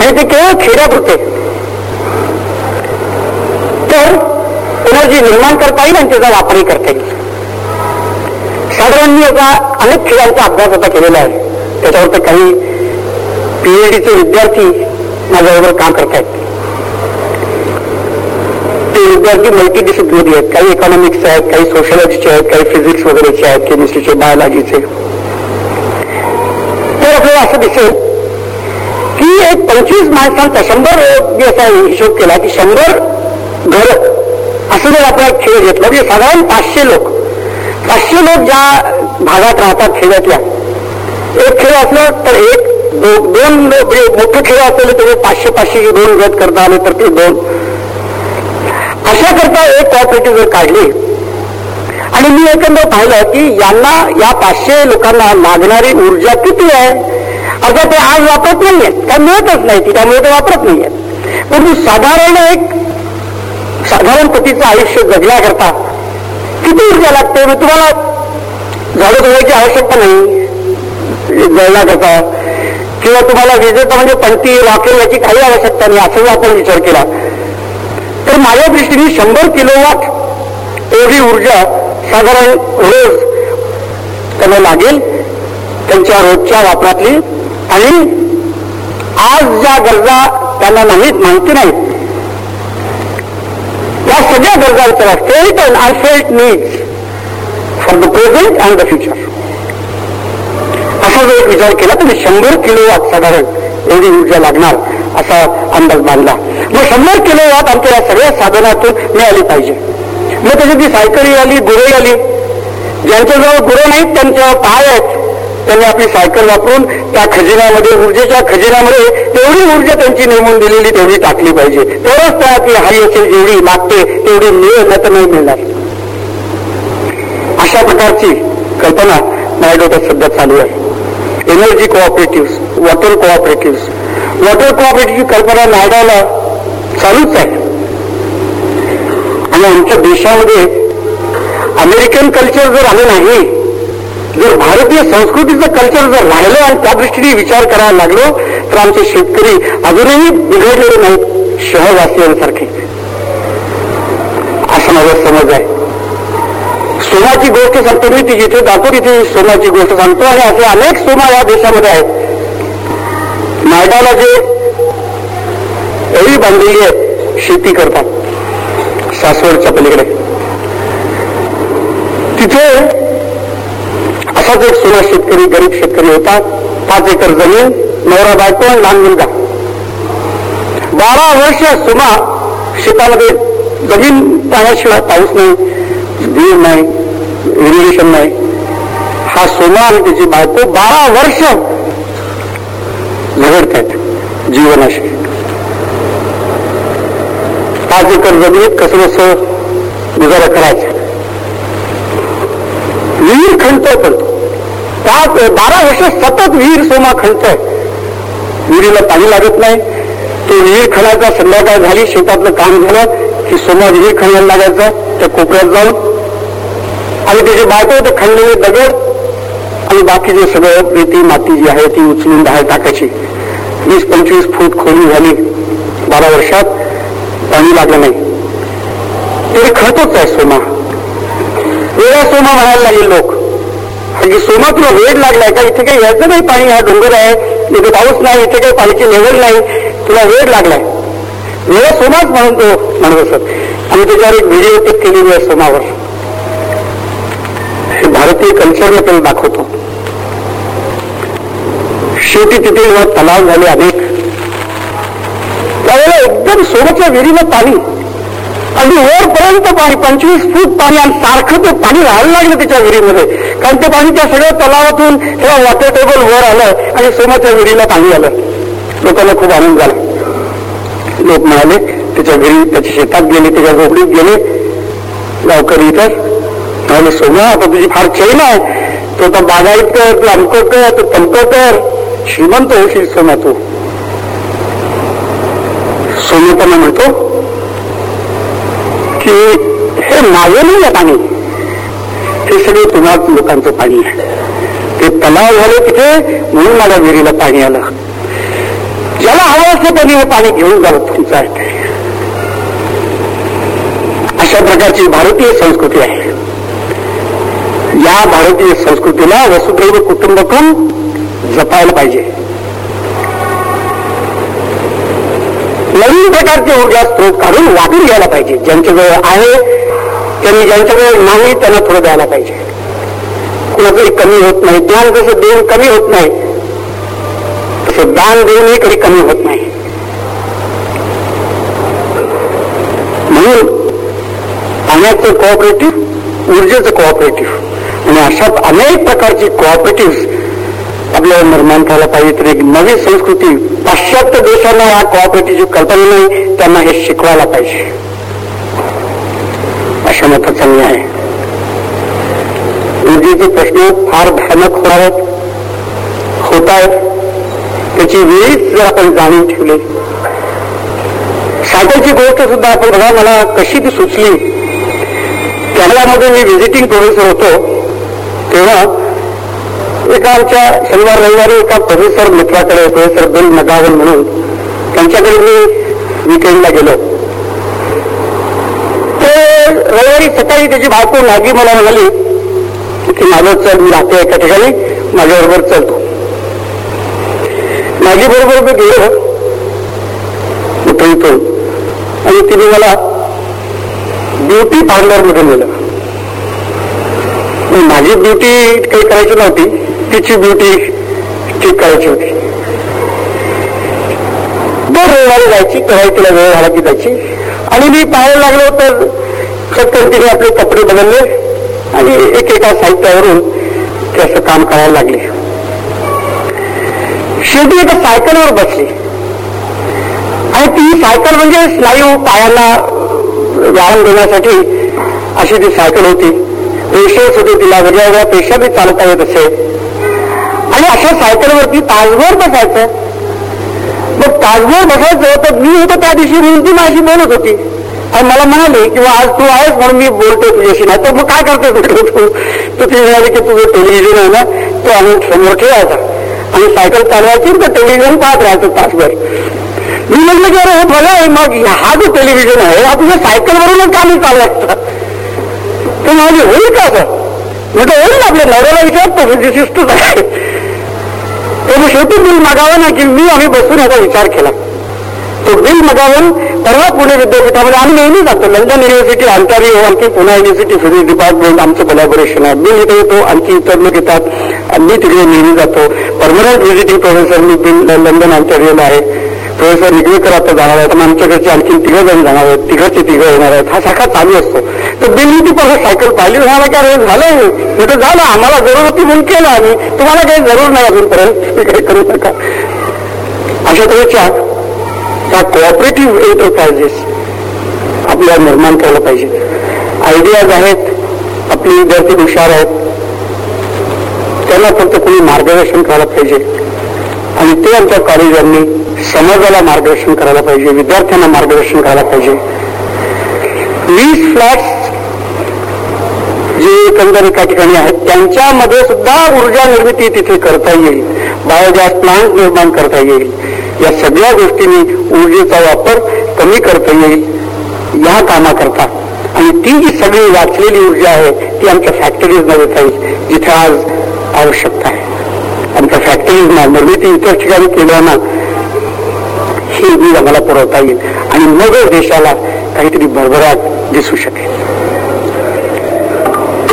आणि ते केवळ खेड्यापुरते तर एनर्जी निर्माण करता येईल आणि त्याचा वापरही करता येईल. साधारण आता अनेक खेळांचा अभ्यास आता केलेला आहे. त्याच्यावर तर काही पीएचडीचे विद्यार्थी माझ्याबरोबर काम करतायत ते विद्यार्थी मल्टी डिसिप्लिनरी आहेत. काही इकॉनॉमिक्स आहेत काही सोशलॉजीचे आहेत काही फिजिक्स वगैरेचे आहेत केमिस्ट्रीचे बायोलॉजीचे तर आपल्याला असं दिसेल ही एक पंचवीस माणसांचा शंभर दिवसा हिशोब केला की शंभर घर. असं जर आपला खेळ घेतला म्हणजे साधारण पाचशे लोक. पाचशे लोक ज्या भागात राहतात खेड्यातल्या एक खेळ असलं तर एक दो- दोन म्हणजे मोठं खेळ असेल तर पाचशे पाचशे दोन गट करता आले तर ते दोन. अशा करता एक कॉपरेटिव्ह जर काढली आणि मी एकंदर पाहिलं की यांना या पाचशे लोकांना लागणारी ऊर्जा किती आहे? अर्थात ते आज वापरत नाहीये काय मिळतच नाही ती. त्यामुळे ते वापरत नाहीये परंतु साधारण एक साधारण पतीचं आयुष्य जगण्याकरता किती ऊर्जा लागते? मग तुम्हाला झाडं धुवायची आवश्यकता नाही. जळण्याकरता किंवा तुम्हाला विजेचं म्हणजे पंक्ती वाकेल याची काही आवश्यकता नाही असं जर आपण विचार केला. तर माझ्या दृष्टीने शंभर किलोवॉट एवढी ऊर्जा साधारण रोज त्यांना लागेल त्यांच्या रोजच्या वापरातली आणि आज ज्या गरजा त्यांना नाहीत माहिती नाहीत. या सगळ्या गरजा विचारा felt and unfelt needs for the present and the future असा जर एक विचार केला तर शंभर किलो वॉट साधारण एवढी ऊर्जा लागणार असा अंदाज बांधला. मग शंभर किलो वॉट आमच्या या सगळ्या साधनातून मिळाली पाहिजे. मग त्याची ती सायकली आली गुरे आली ज्यांच्याजवळ गुरे नाहीत त्यांच्या पाय आहेत त्यांनी आपली सायकल वापरून त्या खजिन्यामध्ये ऊर्जेच्या खजिन्यामध्ये तेवढी ऊर्जा त्यांची नेमून दिलेली तेवढी टाकली पाहिजे. तरच त्या ती असेल जेवढी मागते तेवढी मिळेल नाही तर नाही मिळणार. अशा प्रकारची कल्पना माझ्या डोक्यात सध्या चालू आहे. Energy cooperative water cooperative water cooperative कल्पना नायडाला चालूच आहे. आणि आमच्या देशामध्ये अमेरिकन कल्चर जर आलं नाही जर भारतीय संस्कृतीचं कल्चर जर राहिलं आणि त्या दृष्टीने विचार करायला लागलो तर आमचे शेतकरी अजूनही बिघडलेले नाहीत शहरवासियांसारखे. असा माझा समज आहे. सोनाची गोष्ट सांगतो मी ती जिथे जातो तिथे सोनाची गोष्ट सांगतो आणि असे अनेक सोना या देशामध्ये आहेत. नायडाला जे एवढी बांधलेली आहे शेती करतात सासवडच्या पलीकडे. तिथे असाच एक सुना शेतकरी गरीब शेतकरी होता. पाच एकर जमीन नवरा बायको आणि लहान मुलगा. बारा वर्ष सुमा शेतामध्ये जमीन पाण्याशिवाय पाऊस नाही वीज नाही इरिगेशन नाही. हा सोमा आणि त्याची बायको बारा वर्ष झगडतायत जीवनाशी. पाच एकर जमिनीत कसं कसं गुजारा करायचा? विहीर खणतोय पण सात बारा वर्ष सतत विहीर सोमा खणतोय. विहिरीला पाणी लागत नाही. तो विहीर खणायचा संध्याकाळ झाली शेतातलं काम झालं की सोमा विहीर खणायला लागायचं त्या कोपऱ्यात जाऊन. आणि त्याचे बायको ते खणलेले दगड आणि बाकीचे सगळं रेती माती जी आहे ती उचलून बाहेर टाकायची. वीस पंचवीस फूट खोली झाली बारा वर्षात पाणी लागलं नाही. ते खळतोच आहे सोमा. वेगळा सोमा म्हणायला लागले लोक. म्हणजे सोमा तुला वेळ लागलाय का? इथे काही यायचं नाही पाणी हा डोंगर आहे. इथे पाऊस नाही इथे काही पाण्याची लेवल नाही. तुला वेळ लागलाय. वेळ सोमाच म्हणून तो म्हणत असत. आणि त्याच्यावर एक व्हिडिओ टेक केलेली आहे सोमावर. हे भारतीय कल्चरला त्याला दाखवतो. शेवटी तिथे तलाव झाले अनेक त्यावेळेला एकदम सोमाच्या विहिरीला पाणी. अगदी वरपर्यंत पाणी पंचवीस फूट पाणी आणि सारखं ते पाणी राहायला लागलं त्याच्या विहिरीमध्ये. कारण ते पाणी त्या सगळ्या तलावातून हे वॉटर टेबल वर आलं आणि सोमाच्या विहिरीला पाणी आलं. लोकांना खूप आनंद झाला. लोक म्हणाले त्याच्या घरी त्याच्या शेतात गेले त्याच्या झोपडीत गेले. गावकरी इतर म्हणाले सोमा आता तुझी फार चैन आहे. तो आता बागायत कर तू अमकं कर तू तमकं कर. श्रीमंत होशील सोमा तू. सोमेपणा म्हणतो की हे मागे नाही या पाणी ते सगळे पुन्हा लोकांचं पाणी आहे. ते तलाव झाले तिथे म्हणून मला विहिरीला पाणी आलं. ज्याला हवं असलं त्यांनी हे पाणी घेऊन जावं तुमचं आहे. अशा प्रकारची भारतीय संस्कृती आहे. या भारतीय संस्कृतीला वसुदैव कुटुंबकम जपायला पाहिजे. नवीन प्रकारचे ऊर्जा स्त्रोत काढून वापरून घ्यायला पाहिजे. ज्यांच्याजवळ आहे त्यांनी ज्यांच्याकडे नाही त्यांना थोडं द्यायला पाहिजे. कुणाकडे कमी होत नाही ज्ञान जसं देऊन कमी होत नाही तसं दान देऊनही कधी कमी होत नाही. म्हणून पाण्याचं कोऑपरेटिव्ह ऊर्जेचं कोऑपरेटिव्ह आणि अशा अनेक प्रकारची कोऑपरेटिव्ह आपल्याला निर्माण करायला पाहिजे. तर एक नवी संस्कृती पाश्चात्य देशांना या कोऑपरेटिव्हची कल्पना नाही त्यांना हे शिकवायला पाहिजे. अशा मताचा आहे. प्रश्न फार भयानक होणार आहेत. होत आहेत त्याची वेळीच जर आपण जाणून ठेवली. साध्याची गोष्ट सुद्धा आपण बघा मला कशी ती सुचली. कॅनडामध्ये मी व्हिजिटिंग प्रोफेसर होतो. तेव्हा एका आमच्या शनिवार रविवारी एका प्रोफेसर मित्राकडे प्रोफेसर बिल नगावन म्हणून. त्यांच्याकडे मी विकेंडला गेलो. रविवारी सकाळी त्याची बायको नागी मला म्हणाली की माझं चल मी राहते एका ठिकाणी माझ्याबरोबर चलतो माझी बरोबर मी गेलो. इथून आणि तिने मला ब्युटी पार्लरमध्ये नेलं. माझी ब्युटी काही करायची नव्हती तिची ब्युटी ठीक करायची होती. दर रविवारी जायची तेव्हा तिला वेळ झाला की जायची. आणि मी पाहायला लागलो तर चक्कर तिने आपले कपडे बदलले आणि एकेका साहित्यावरून ते असं काम करायला लागले. शेवटी एका सायकलवर बसली. आणि ती सायकल म्हणजे स्नायू पायाला व्यायाम देण्यासाठी अशी ती सायकल होती. पेशेस होते तिला वेगळ्या वेगळ्या पेशा बी चालता येत असे. आणि अशा सायकलवरती तासभर बसायचं. मग तासभर बसायचं तर मी होतो त्या दिवशी म्हणून ती माझी बोलत होती. आणि मला म्हणाले किंवा आज तू आहेस म्हणून मी बोलतो तुझ्याशी. नाही तर मग काय करतो तू? तर ते म्हणाले की तुझं टेलिव्हिजन आहे ना तो आम्ही समोर ठेवायचा. आणि सायकल चालवायची तर टेलिव्हिजन पाहत राहायचं तासभर. मी म्हटलं की अरे बघा मग हा जो टेलिव्हिजन आहे हा तुझ्या सायकलवरूनच का चालू चालवायचं. ते माझे होईल का असं? म्हटलं होईल आपल्या नवऱ्याला विचारतो म्हणजे शिस्तच आहे. तर शेवटी बिल मागावं ना की मी आम्ही बसून याचा विचार केला. तो बिल मागावून परवा पुणे विद्यापीठामध्ये आम्ही नेहमी जातो. लंडन युनिव्हर्सिटी अंटारिओ आणखी पुणे युनिव्हर्सिटी फिजिक्स डिपार्टमेंट आमचं कोलॅबोरेशन आहे. मी इथे येतो आणखी इतर लोक येतात मी तिकडे नेहमी जातो. परमनंट व्हिजिटिंग प्रोफेसर मी लंडन अंटारिओला आहे. प्रोफेसर निगवेकर आता जाणार आहेत. आमच्याकडचे आणखी तिघं जण जाणार आहेत. तिघाचे तिघं येणार आहेत. हा सारखा चालू असतो. तर बिलनी ती परत सायकल पाहिली. म्हणाला की अरे झालंय. मी तर झालं. आम्हाला जरूर होती म्हणून केलं आम्ही. तुम्हाला काही जरूर नाही अजूनपर्यंत. तुम्ही काही करू नका. अशा तऱ्हेच्या त्या कोऑपरेटिव्ह एंटरप्राइजेस आपल्याला निर्माण करायला पाहिजे. आयडियाज आहेत आपले विद्यार्थी हुशार आहेत. त्यांना फक्त कोणी मार्गदर्शन करायला पाहिजे. आणि ते आमच्या कॉलेजांनी समाजाला मार्गदर्शन करायला पाहिजे विद्यार्थ्यांना मार्गदर्शन करायला पाहिजे. वीस फ्लॅट्स जे एकंदर एका ठिकाणी आहेत त्यांच्यामध्ये सुद्धा ऊर्जा निर्मिती तिथे करता येईल. बायोगॅस प्लांट निर्माण करता येईल. या सगळ्या गोष्टींनी ऊर्जेचा वापर कमी करता येईल या कामाकरता. आणि ती जी सगळी वाचलेली ऊर्जा आहे ती आमच्या फॅक्टरीजमध्ये जाईल जिथे आज आवश्यकता आहे. आमच्या फॅक्टरीजना निर्मिती इतर ठिकाणी केल्याना ही वीज आम्हाला पुरवता येईल. आणि मगच देशाला काहीतरी भरभराट दिसू शकेल.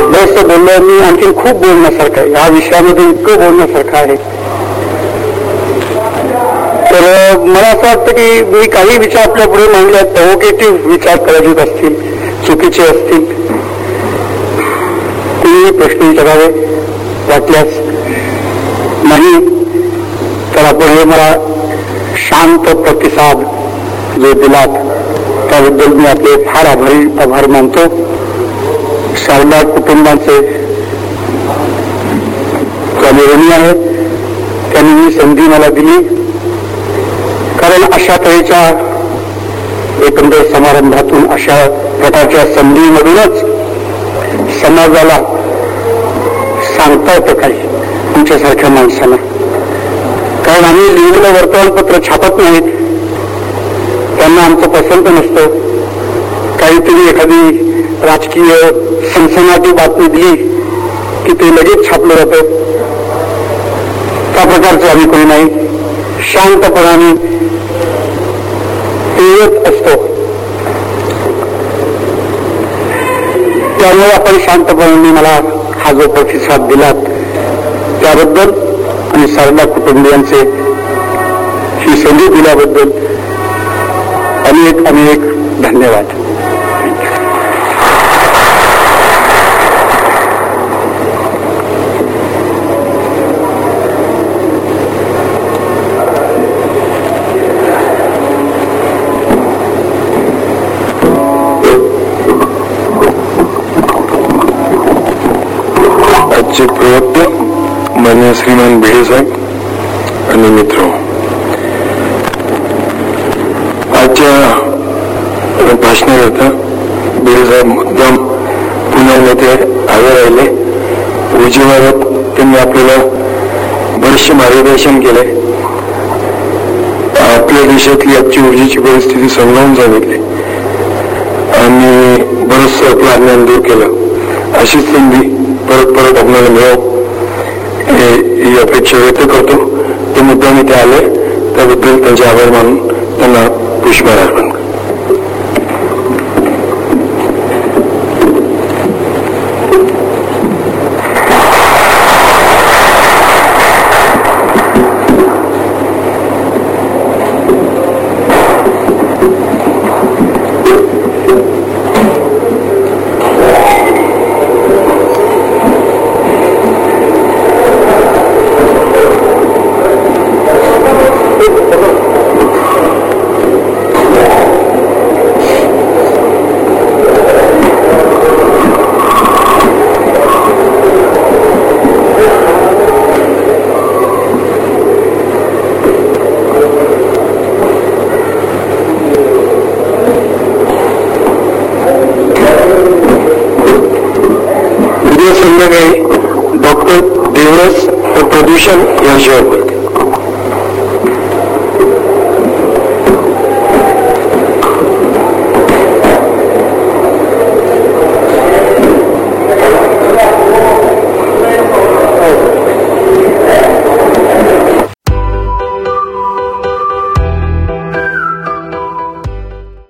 बरंच बोललो मी आणखी खूप बोलण्यासारखं आहे. या विषयामध्ये इतकं बोलण्यासारखं आहे तर मला असं वाटतं की मी काही विचार आपल्या पुढे मांडले आहेत प्रोव्होकेटिव्ह विचार कदाचित असतील चुकीचे असतील. कुणीही प्रश्न विचारावे वाटल्यास नाही. तर आपण हे मला शांत प्रतिसाद जो दिलात त्याबद्दल मी आपले फार आभारी आभार मानतो. शारदा कुटुंबाचे ज्या आहेत त्यांनी ही संधी मला दिली. आपण अशा तऱ्हेच्या एकंदर समारंभातून अशा प्रकारच्या संधीमधूनच समाजाला सांगता येतं काही तुमच्यासारख्या माणसांना. कारण आम्ही लिहिलेलं वर्तमानपत्र छापत नाहीत. त्यांना आमचं पसंत नसतं. काहीतरी एखादी राजकीय सनसनाटी बातमी दिली की ते लगेच छापलं जातं. त्या प्रकारचं आम्ही कोणी नाही. शांतपणाने ते येत असतो. त्यामुळे आपण शांतपणे मला हा जो प्रतिसाद दिलात त्याबद्दल आणि सरदार कुटुंबियांचे ही संधी दिल्याबद्दल अनेक अनेक धन्यवाद. आजचे प्रवक्ते मान्य श्रीमान भिडे साहेब आणि मित्र. आजच्या भाषणाकरता भिडे साहेब मुद्दाम पुन्हा हवे राहिले. उजीवारात त्यांनी आपल्याला बरेचसे मार्गदर्शन केले. आपल्या देशातली आजची ऊर्जेची परिस्थिती समजावून सांगितली. आणि बरंचसं आपलं अज्ञान दूर केलं. अशीच संधी परत परत आपल्याला मिळव. ही अपेक्षा व्यक्त करतो. ते मुद्दाम ते आले त्याबद्दल त्यांचे आभार मानून त्यांना पुष्पहार